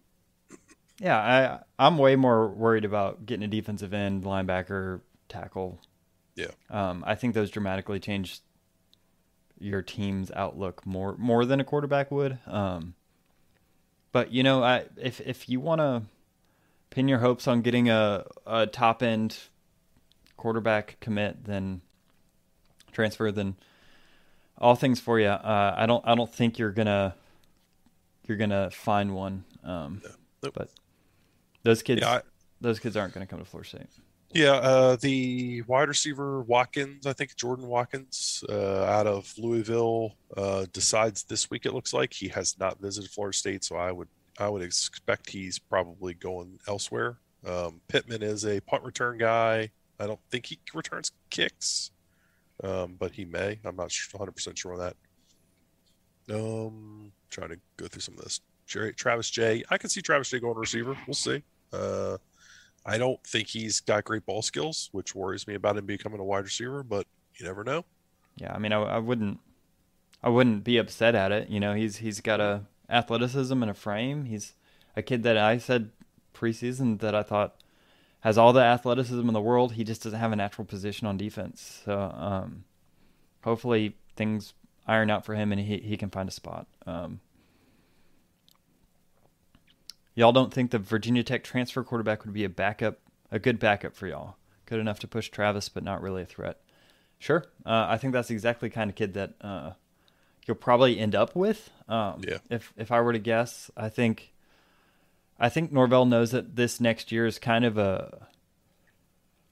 yeah, I I'm way more worried about getting a defensive end, linebacker, tackle. Yeah. Um, I think those dramatically change your team's outlook more more than a quarterback would. Um, but you know, I if if you want to pin your hopes on getting a a top end quarterback commit, then transfer, then all things for you. Uh, I don't I don't think you're gonna you're gonna find one. Um, Nope. But those kids, Yeah, I- those kids aren't gonna come to Florida State. Yeah, uh, the wide receiver Watkins, I think Jordan Watkins, uh, out of Louisville, uh, decides this week. It looks like he has not visited Florida State, so I would I would expect he's probably going elsewhere. Um, Pittman is a punt return guy. I don't think he returns kicks, um, but he may. I'm not 100 percent sure on that. Um, trying to go through some of this. Jerry, Travis Jay I can see Travis Jay going receiver. We'll see. Uh, I don't think he's got great ball skills, which worries me about him becoming a wide receiver, but you never know. Yeah, I mean, I, I wouldn't, I wouldn't be upset at it. You know, he's he's got a athleticism and a frame. He's a kid that I said preseason that I thought has all the athleticism in the world. He just doesn't have a natural position on defense. So, um, hopefully things iron out for him and he he can find a spot. Um, y'all don't think the Virginia Tech transfer quarterback would be a backup, a good backup for y'all? Good enough to push Travis, but not really a threat. Sure. Uh, I think that's exactly the kind of kid that uh, you'll probably end up with. Um, Yeah. If if I were to guess, I think I think Norvell knows that this next year is kind of a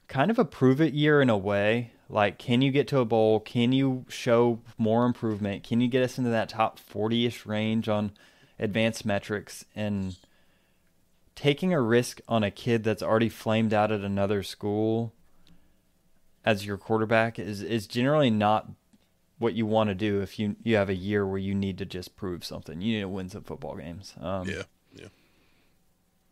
kind of a prove it year in a way. Like, can you get to a bowl? Can you show more improvement? Can you get us into that top forty ish range on advanced metrics? And taking a risk on a kid that's already flamed out at another school as your quarterback is is generally not what you want to do if you you have a year where you need to just prove something. You need to win some football games. Um, Yeah, yeah,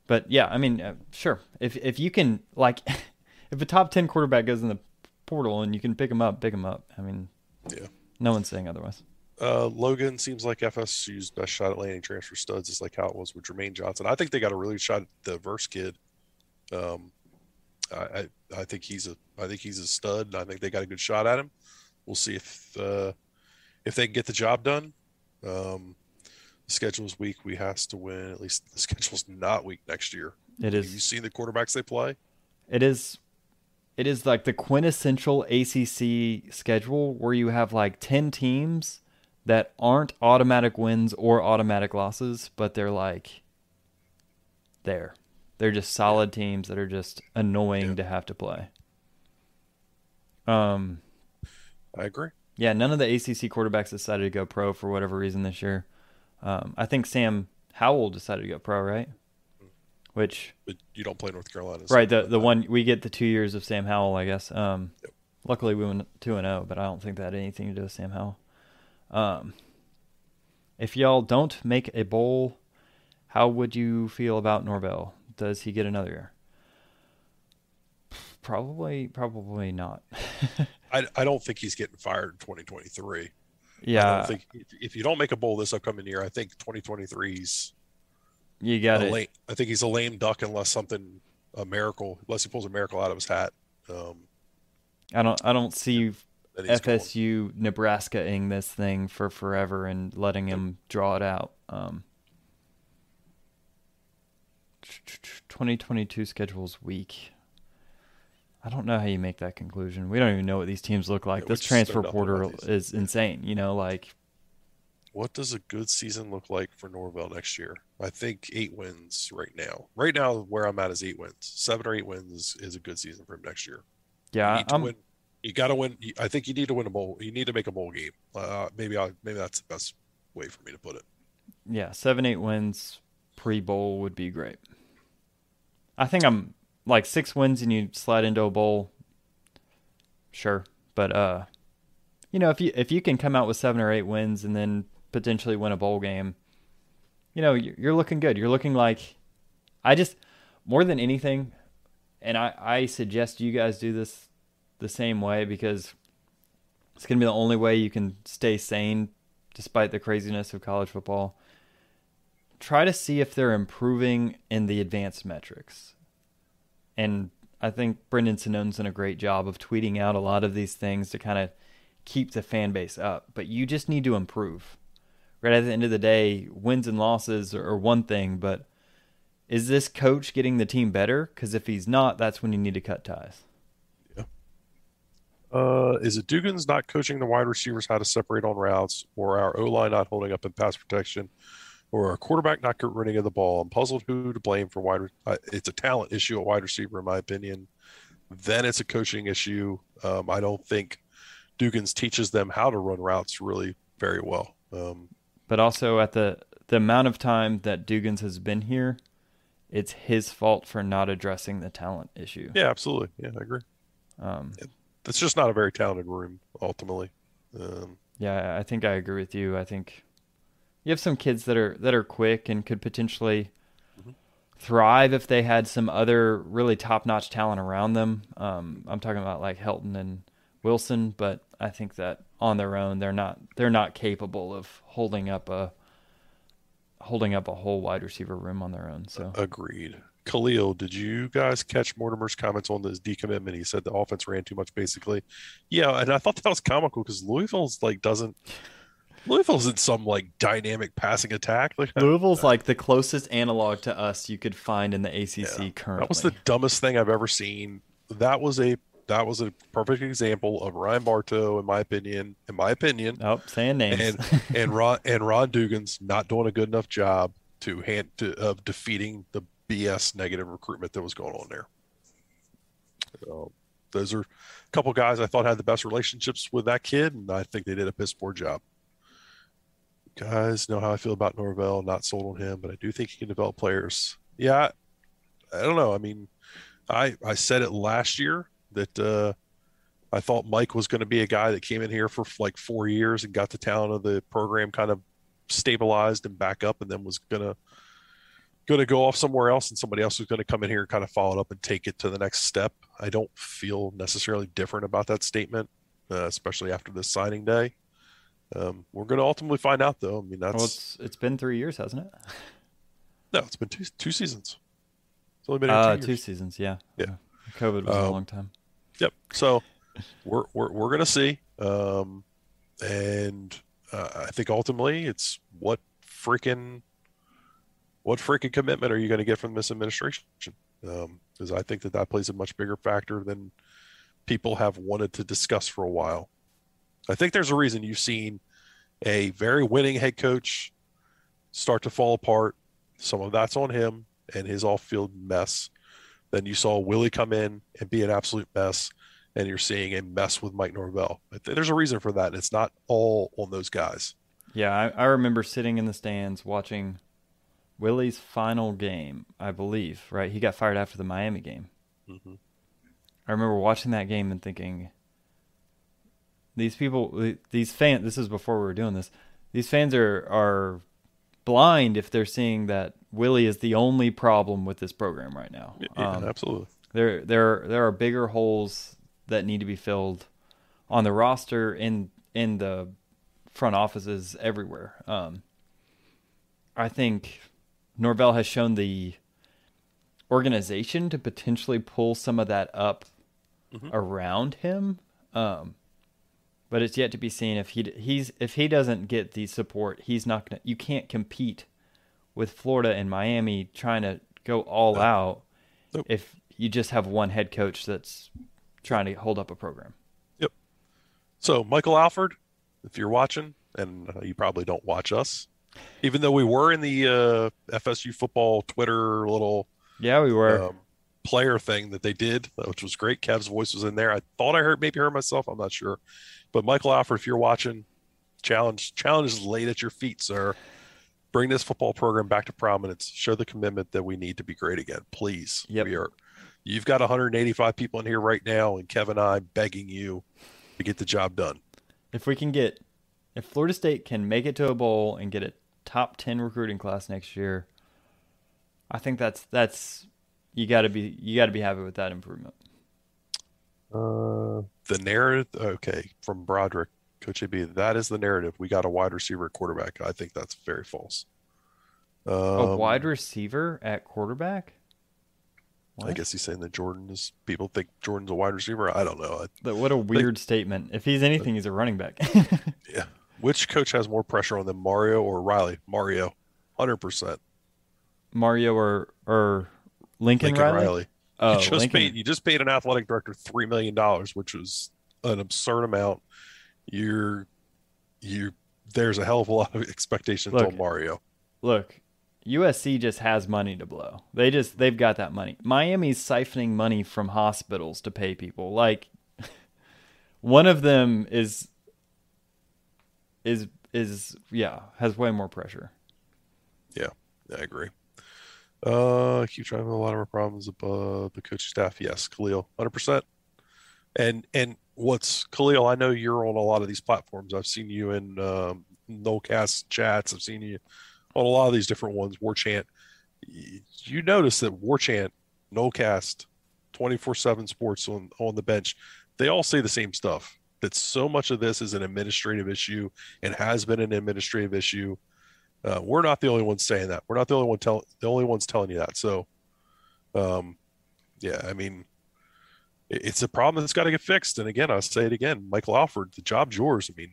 But yeah, I mean, uh, sure. If if you can like, if a top ten quarterback goes in the portal and you can pick him up, pick him up. I mean, yeah. no one's saying otherwise. Uh, Logan seems like FSU's best shot at landing transfer studs is like how it was with Jermaine Johnson. I think they got a really shot at the Verse kid. Um, I, I I think he's a I think he's a stud. and I think they got a good shot at him. We'll see if uh, if they can get the job done. Um, the schedule is weak. We has to win. At least the schedule's not weak next year. It Have you seen the quarterbacks they play? It is it is like the quintessential ACC schedule where you have like 10 teams that aren't automatic wins or automatic losses, but they're like there. They're just solid teams that are just annoying Yeah. to have to play. Um I agree. Yeah, none of the ACC quarterbacks decided to go pro for whatever reason this year. Um, I think Sam Howell decided to go pro, right? Which But you don't play North Carolina. so- right the the one we get the two years of Sam Howell, I guess. Um, luckily we went two and zero, but I don't think that had anything to do with Sam Howell. Um, if y'all don't make a bowl, how would you feel about Norvell? Does he get another year? Probably, probably not. I, I don't think he's getting fired in 2023. I yeah, don't think if, you don't make a bowl this upcoming year, I think 2023's you got it. lame, I think he's a lame duck unless something a miracle, unless he pulls a miracle out of his hat. Um, I don't, I don't see FSU Nebraska-ing this thing for forever and letting him draw it out. Um, 2022 schedule's weak. I don't know how you make that conclusion. We don't even know what these teams look like. Yeah, this transfer don't know about portal is insane. You know, like What does a good season look like for Norvell next year? I think eight wins right now. Right now, where I'm at is eight wins. Seven or eight wins is, is a good season for him next year. Yeah, I'm, win. You got to win. I think you need to win a bowl. You need to make a bowl game. Uh, maybe I maybe that's the best way for me to put it. yeah, seven, eight wins pre bowl would be great. I think I'm like six wins and you slide into a bowl. Sure, but uh, you know if you if you can come out with seven or eight wins and then potentially win a bowl game, you know you're looking good. You're looking like I just more than anything, and I I suggest you guys do this the same way because it's gonna be the only way you can stay sane despite the craziness of college football try to see if they're improving in the advanced metrics. And I think Brendan Sonnone's done a great job of tweeting out a lot of these things to kind of keep the fan base up. But you just need to improve. Right at the end of the day, wins and losses are one thing, but is this coach getting the team better? Because if he's not, that's when you need to cut ties. Uh, is it Dugans not coaching the wide receivers how to separate on routes, or our O line not holding up in pass protection, or our quarterback not getting rid of the ball? I'm puzzled who to blame for wide. re- Uh, it's a talent issue at wide receiver, in my opinion. Then it's a coaching issue. Um, I don't think Dugans teaches them how to run routes really very well. Um, But also at the the amount of time that Dugans has been here, it's his fault for not addressing the talent issue. yeah, absolutely. Yeah, I agree. Um, It's just not a very talented room ultimately. Um, Yeah, I think I agree with you. I think you have some kids that are that are quick and could potentially thrive if they had some other really top-notch talent around them. Um, I'm talking about like Helton and Wilson, but I think that on their own they're not they're not capable of holding up a holding up a whole wide receiver room on their own. So Agreed. Khalil, did you guys catch Mortimer's comments on this decommitment? He said the offense ran too much, basically. Yeah, and I thought that was comical because Louisville's like doesn't. Louisville's in some like dynamic passing attack. Like Louisville's like the closest analog to us you could find in the ACC currently. that was the dumbest thing I've ever seen. That was a that was a perfect example of Ryan Bartow, in my opinion. In my opinion, oh, saying names. and and Ron and Ron Dugans not doing a good enough job to hand to of defeating the BS negative recruitment that was going on there. Those are a couple guys I thought had the best relationships with that kid, and I think they did a piss poor job. Guys know how I feel about Norvell. Not sold on him, but I do think he can develop players. Yeah, I, I don't know. I mean, I I said it last year that uh, I thought Mike was going to be a guy that came in here for like four years and got the talent of the program kind of stabilized and back up, and then was gonna gonna go off somewhere else, and somebody else was going to come in here and kind of follow it up and take it to the next step. I don't feel necessarily different about that statement, uh, especially after this signing day. Um, we're going to ultimately find out, though. I mean, that's well, it's it's been three years, hasn't it? no, it's been two two seasons. It's only been Uh, two two seasons, yeah. Yeah. COVID was a Um, long time. Yep. So we're we're we're gonna see, um, and uh, I think ultimately it's what freaking what freaking commitment are you going to get from this administration? Um, because I think that that plays a much bigger factor than people have wanted to discuss for a while. I think there's a reason you've seen a very winning head coach start to fall apart. Some of that's on him and his off-field mess. Then you saw Willie come in and be an absolute mess. and you're seeing a mess with Mike Norvell. There's a reason for that. It's not all on those guys. Yeah, I, I remember sitting in the stands watching Willie's final game, I believe, right? He got fired after the Miami game. Mm-hmm. I remember watching that game and thinking, these people, these fans, this is before we were doing this, these fans are, are blind if they're seeing that Willie is the only problem with this program right now. Yeah, um, absolutely. There, there, there are bigger holes that need to be filled on the roster in in the front offices everywhere. Um, I think Norvell has shown the organization to potentially pull some of that up mm-hmm. around him. Um, but it's yet to be seen if he he's if he doesn't get the support, he's not gonna. You can't compete with Florida and Miami trying to go all out nope. if you just have one head coach that's trying to hold up a program. Yep. So Michael Alford, if you're watching, and you probably don't watch us, even though we were in the uh, FSU football Twitter little yeah we were um, player thing that they did, which was great. Kev's voice was in there. I thought I heard maybe heard myself. I'm not sure, but Michael Alford, if you're watching, challenge challenge is laid at your feet, sir. Bring this football program back to prominence. Show the commitment that we need to be great again, please. Yep. We are. You've got 185 people in here right now, and Kevin and I begging you to get the job done. If we can get, if Florida State can make it to a bowl and get a top 10 recruiting class next year, I think that's that's you got to be you got to be happy with that improvement. Uh, the narrative, okay, from Broderick, Coach AB, that is the narrative. We got a wide receiver at quarterback. I think that's very false. Um, a wide receiver at quarterback? What? I guess he's saying that Jordan is. People think Jordan's a wide receiver. I don't know. But what a weird statement. If he's anything, he's a running back. yeah. Which coach has more pressure on them, Mario or Riley? Mario, hundred percent. Mario or or Lincoln, Lincoln Riley. Riley. Oh, you just Lincoln. paid. You just paid an athletic director three million dollars, which was an absurd amount. You're you. There's a hell of a lot of expectations look, on Mario. Look, USC just has money to blow. They just they've got that money. Miami's siphoning money from hospitals to pay people. Like one of them is is is yeah, has way more pressure. Yeah, I agree. Uh keep trying a lot of our problems above the coaching staff. Yes, Khalil, hundred percent. And and what's Khalil? I know you're on a lot of these platforms. I've seen you in um, Nolecast chats. I've seen you on a lot of these different ones, War Chant, you notice that War Chant, Nolecast, 24 7 sports on, on the bench, they all say the same stuff that so much of this is an administrative issue and has been an administrative issue. Uh, we're not the only ones saying that. We're not the only one tell the only ones telling you that. So, um, yeah, I mean, it's a problem that's got to get fixed. And again, I'll say it again, Michael Alford, the job's yours. I mean,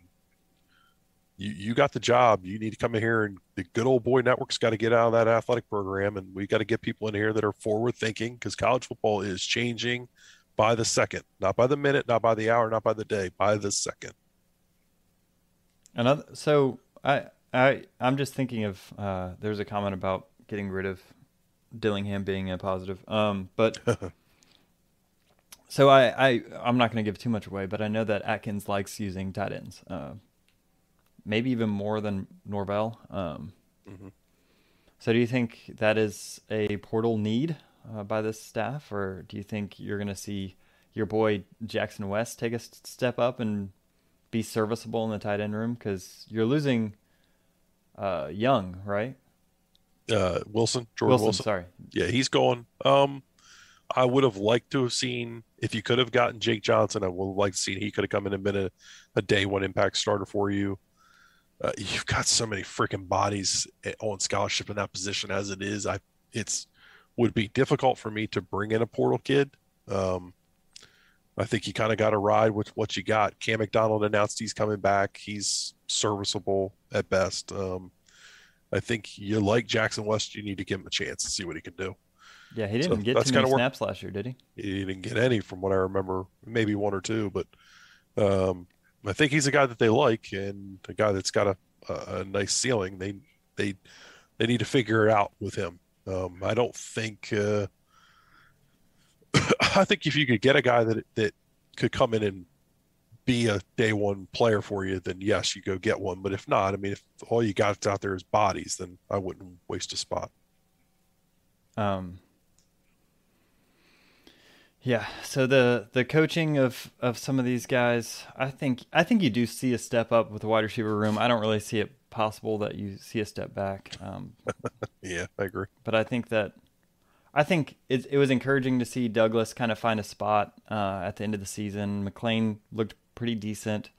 you, you got the job. You need to come in here and the good old boy network's got to get out of that athletic program. And we got to get people in here that are forward thinking because college football is changing by the second, not by the minute, not by the hour, not by the day, by the second. Another, so I, I, I'm just thinking of, uh, there's a comment about getting rid of Dillingham being a positive. Um, but so I, I, I'm not going to give too much away, but I know that Atkins likes using tight ends. Uh, maybe even more than Norvell. Um, mm-hmm. So, do you think that is a portal need uh, by this staff, or do you think you're going to see your boy Jackson West take a step up and be serviceable in the tight end room? Because you're losing uh, Young, right? Uh, Wilson, Jordan Wilson, Wilson. Sorry. Yeah, he's going. Um, I would have liked to have seen if you could have gotten Jake Johnson. I would have liked to see he could have come in and been a, a day one impact starter for you. Uh, you've got so many freaking bodies eh, on scholarship in that position as it is. I it's would be difficult for me to bring in a portal kid. Um, I think you kind of got to ride with what you got. Cam McDonald announced he's coming back. He's serviceable at best. Um, I think you like Jackson West. You need to give him a chance to see what he can do. Yeah, he didn't so get too many snaps last year, did he? He didn't get any, from what I remember. Maybe one or two, but um, I think he's a guy that they like and a guy that's got a, a, a nice ceiling. They they they need to figure it out with him. Um, I don't think. Uh, I think if you could get a guy that that could come in and be a day one player for you, then yes, you go get one. But if not, I mean, if all you got out there is bodies, then I wouldn't waste a spot. Um, yeah. So the the coaching of of some of these guys, I think I think you do see a step up with the wide receiver room. I don't really see it possible that you see a step back. Um, yeah, I agree. But I think that I think it, it was encouraging to see Douglas kind of find a spot uh, at the end of the season. McClain looked pretty decent.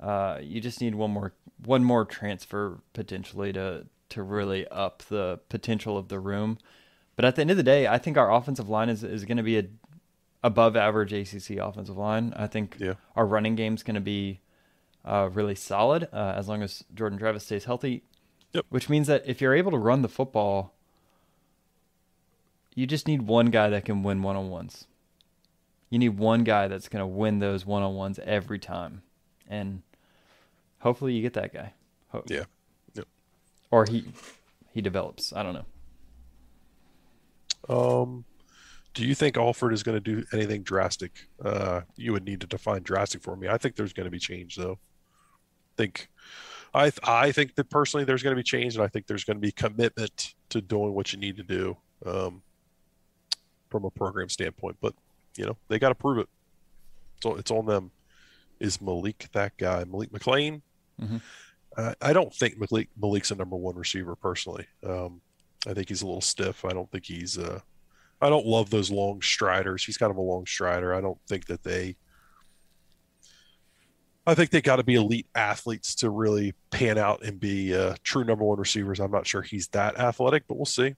Uh, you just need one more one more transfer potentially to to really up the potential of the room. But at the end of the day, I think our offensive line is, is going to be a above average ACC offensive line. I think yeah. our running game is going to be uh, really solid uh, as long as Jordan Travis stays healthy. Yep. Which means that if you're able to run the football, you just need one guy that can win one on ones. You need one guy that's going to win those one on ones every time. And hopefully you get that guy. Ho- yeah. Yep. Or he he develops. I don't know. Um, do you think Alford is going to do anything drastic? Uh, you would need to define drastic for me. I think there's going to be change, though. I think, I I think that personally there's going to be change, and I think there's going to be commitment to doing what you need to do um, from a program standpoint. But you know they got to prove it. So it's on them. Is Malik that guy? Malik McClain. Mm-hmm. Uh, I don't think Malik Malik's a number one receiver personally. Um, I think he's a little stiff. I don't think he's. Uh, I don't love those long striders. He's kind of a long strider. I don't think that they. I think they got to be elite athletes to really pan out and be uh, true number one receivers. I'm not sure he's that athletic, but we'll see.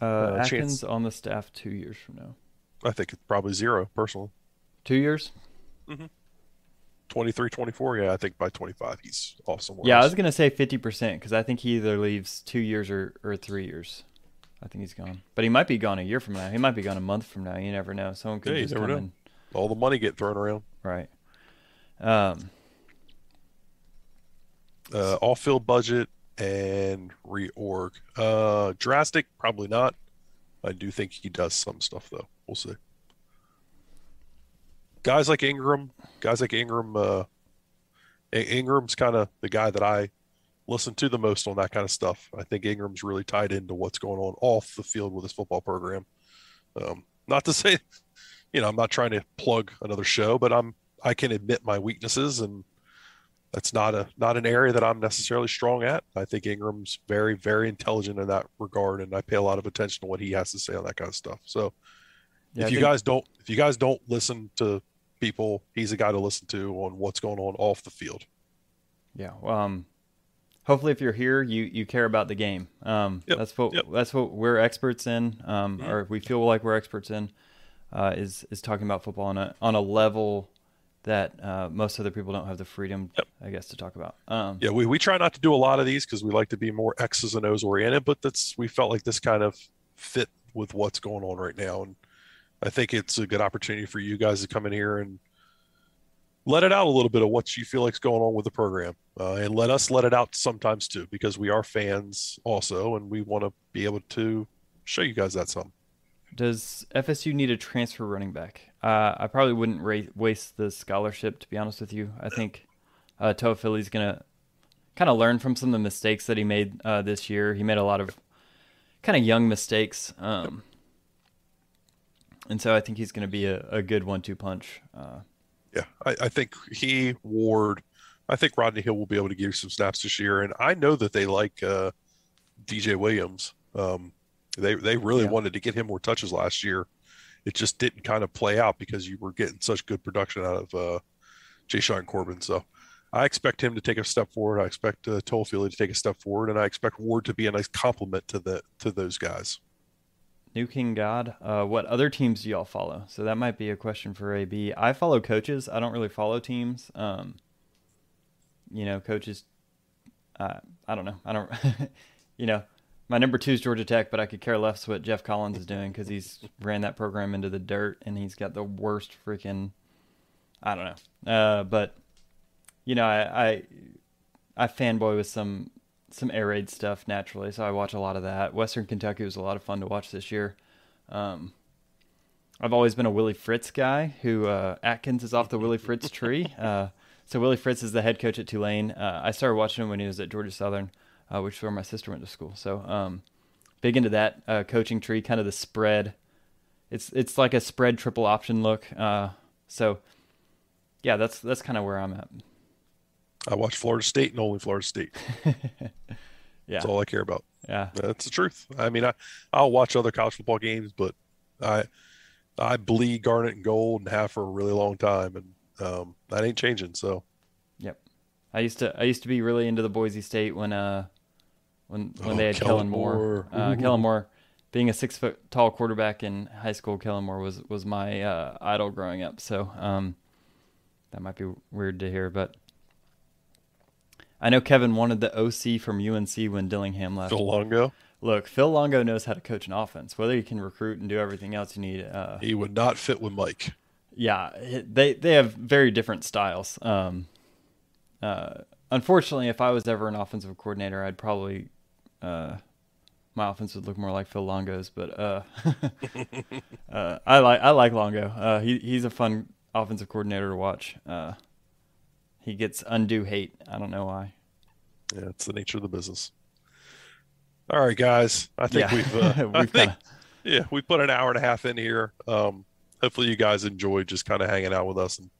Uh, uh, Atkins chance. on the staff two years from now. I think it's probably zero personally. Two years. Mm-hmm. 23, 24. Yeah, I think by 25 he's off somewhere. Yeah, else. I was gonna say 50 percent because I think he either leaves two years or, or three years. I think he's gone, but he might be gone a year from now. He might be gone a month from now. You never know. Someone could yeah, just come know. in. All the money get thrown around. Right. Um. Uh, off-field budget and reorg. Uh, drastic, probably not. I do think he does some stuff though. We'll see. Guys like Ingram, guys like Ingram, uh, Ingram's kind of the guy that I listen to the most on that kind of stuff. I think Ingram's really tied into what's going on off the field with his football program. Um, not to say, you know, I'm not trying to plug another show, but I'm I can admit my weaknesses, and that's not a not an area that I'm necessarily strong at. I think Ingram's very very intelligent in that regard, and I pay a lot of attention to what he has to say on that kind of stuff. So, Yeah, I if you think- guys don't if you guys don't listen to people, he's a guy to listen to on what's going on off the field. Yeah. Well, um, hopefully, if you're here, you you care about the game. Um, Yep, that's what yep. that's what we're experts in, um, Mhm. or we feel like we're experts in, uh, is is talking about football on a on a level that uh, most other people don't have the freedom, I guess, to talk about. Um, Yeah, we, we try not to do a lot of these because we like to be more X's and O's oriented, but that's we felt like this kind of fit with what's going on right now. And I think it's a good opportunity for you guys to come in here and let it out a little bit of what you feel like's going on with the program. Uh, and let us let it out sometimes too, because we are fans also, and we want to be able to show you guys that some. Does FSU need a transfer running back? Uh, I probably wouldn't ra- waste the scholarship, to be honest with you. I think uh, Toafili's to kind of learn from some of the mistakes that he made uh, this year. He made a lot of kind of young mistakes. Um, and so I think he's going to be a, a good one two punch. Uh, Yeah, I, I think he, Ward, I think Rodney Hill will be able to give you some snaps this year. And I know that they like uh, DJ Williams. Um, they they really Yeah. wanted to get him more touches last year. It just didn't kind of play out because you were getting such good production out of uh, Jashaun Corbin. So I expect him to take a step forward. I expect uh, Toafili to take a step forward, and I expect Ward to be a nice complement to the to those guys. New King God, uh, what other teams do y'all follow? So that might be a question for AB. I follow coaches. I don't really follow teams. Um, you know, coaches. Uh, I don't know. I don't. you know, my number two is Georgia Tech, but I could care less what Geoff Collins is doing because he's ran that program into the dirt and he's got the worst freaking. I don't know. Uh, but you know, I, I I fanboy with some some air raid stuff naturally, so I watch a lot of that. Western Kentucky was a lot of fun to watch this year. Um, I've always been a Willie Fritz guy. Who uh, Atkins is off the Willie Fritz tree. Uh, so Willie Fritz is the head coach at Tulane. Uh, I started watching him when he was at Georgia Southern, uh, which is where my sister went to school. So um, big into that uh, coaching tree, kind of the spread. It's it's like a spread triple option look. Uh, so yeah, that's that's kind of where I'm at. I watch Florida State and only Florida State. Yeah, That's all I care about. yeah, That's the truth. I mean, I I'll watch other college football games, but I I bleed garnet and gold and have for a really long time, and um, that ain't changing. So yep. I used to I used to be really into the Boise State when uh when when Oh, they had Kellen Kellen Moore. Moore. Uh, Kellen Moore, being a six foot tall quarterback in high school, Kellen Moore was was my uh, idol growing up. So um, that might be weird to hear, but I know Kevin wanted the OC from UNC when Dillingham left. Phil Longo, Look, Phil Longo knows how to coach an offense. Whether he can recruit and do everything else you need, uh, he would not fit with Mike. yeah, they they have very different styles. Um, uh, unfortunately, if I was ever an offensive coordinator, I'd probably uh, my offense would look more like Phil Longo's. But uh, uh, I like I like Longo. Uh, he he's a fun offensive coordinator to watch. He gets undue hate. I don't know why. Yeah, it's the nature of the business. All right, guys. I think Yeah. we've, uh, We've think, kinda- yeah, we put an hour and a half in here. Um, hopefully, you guys enjoyed just kind of hanging out with us and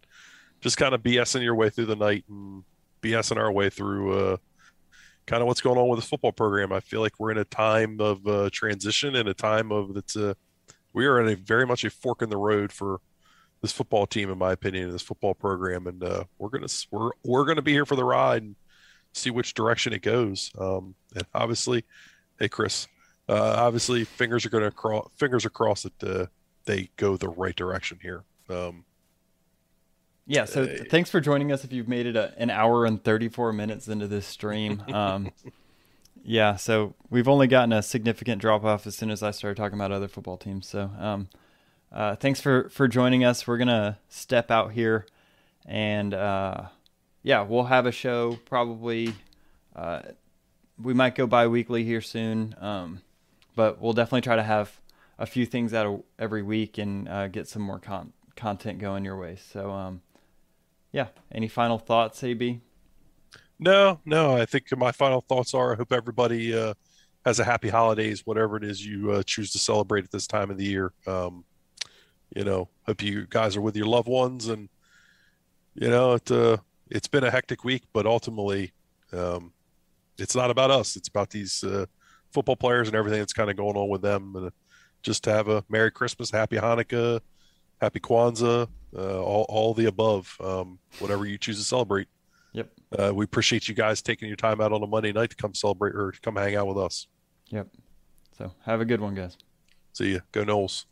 just kind of BSing your way through the night and BSing our way through uh, kind of what's going on with the football program. I feel like we're in a time of uh, transition and a time of that's uh, we are in a very much a fork in the road for this football team, in my opinion, this football program, and uh, we're gonna we're we're gonna be here for the ride and see which direction it goes. Um, and obviously, hey Chris, uh, obviously fingers are gonna cross fingers are crossed that uh, they go the right direction here. Um, Yeah, so th- thanks for joining us if you've made it a, an hour and 34 minutes into this stream. Um, yeah, so we've only gotten a significant drop off as soon as I started talking about other football teams. So um, uh, thanks for, for joining us. We're to step out here and uh, yeah, we'll have a show probably. Uh, we might go bi weekly here soon, um, but we'll definitely try to have a few things out every week and uh, get some more con- content going your way. So, um, yeah. Any final thoughts, AB? no, no, I think my final thoughts are: I hope everybody uh, has a happy holidays, whatever it is you uh, choose to celebrate at this time of the year. Um, you know, hope you guys are with your loved ones, and you know, it uh, it's been a hectic week, but ultimately, um, it's not about us. It's about these uh, football players and everything that's kind of going on with them. And just to have a Merry Christmas, Happy Hanukkah, Happy Kwanzaa, uh, all all the above, um, whatever you choose to celebrate. Yep. Uh, we appreciate you guys taking your time out on a Monday night to come celebrate or to come hang out with us. Yep. So have a good one, guys. See ya. Go Noles.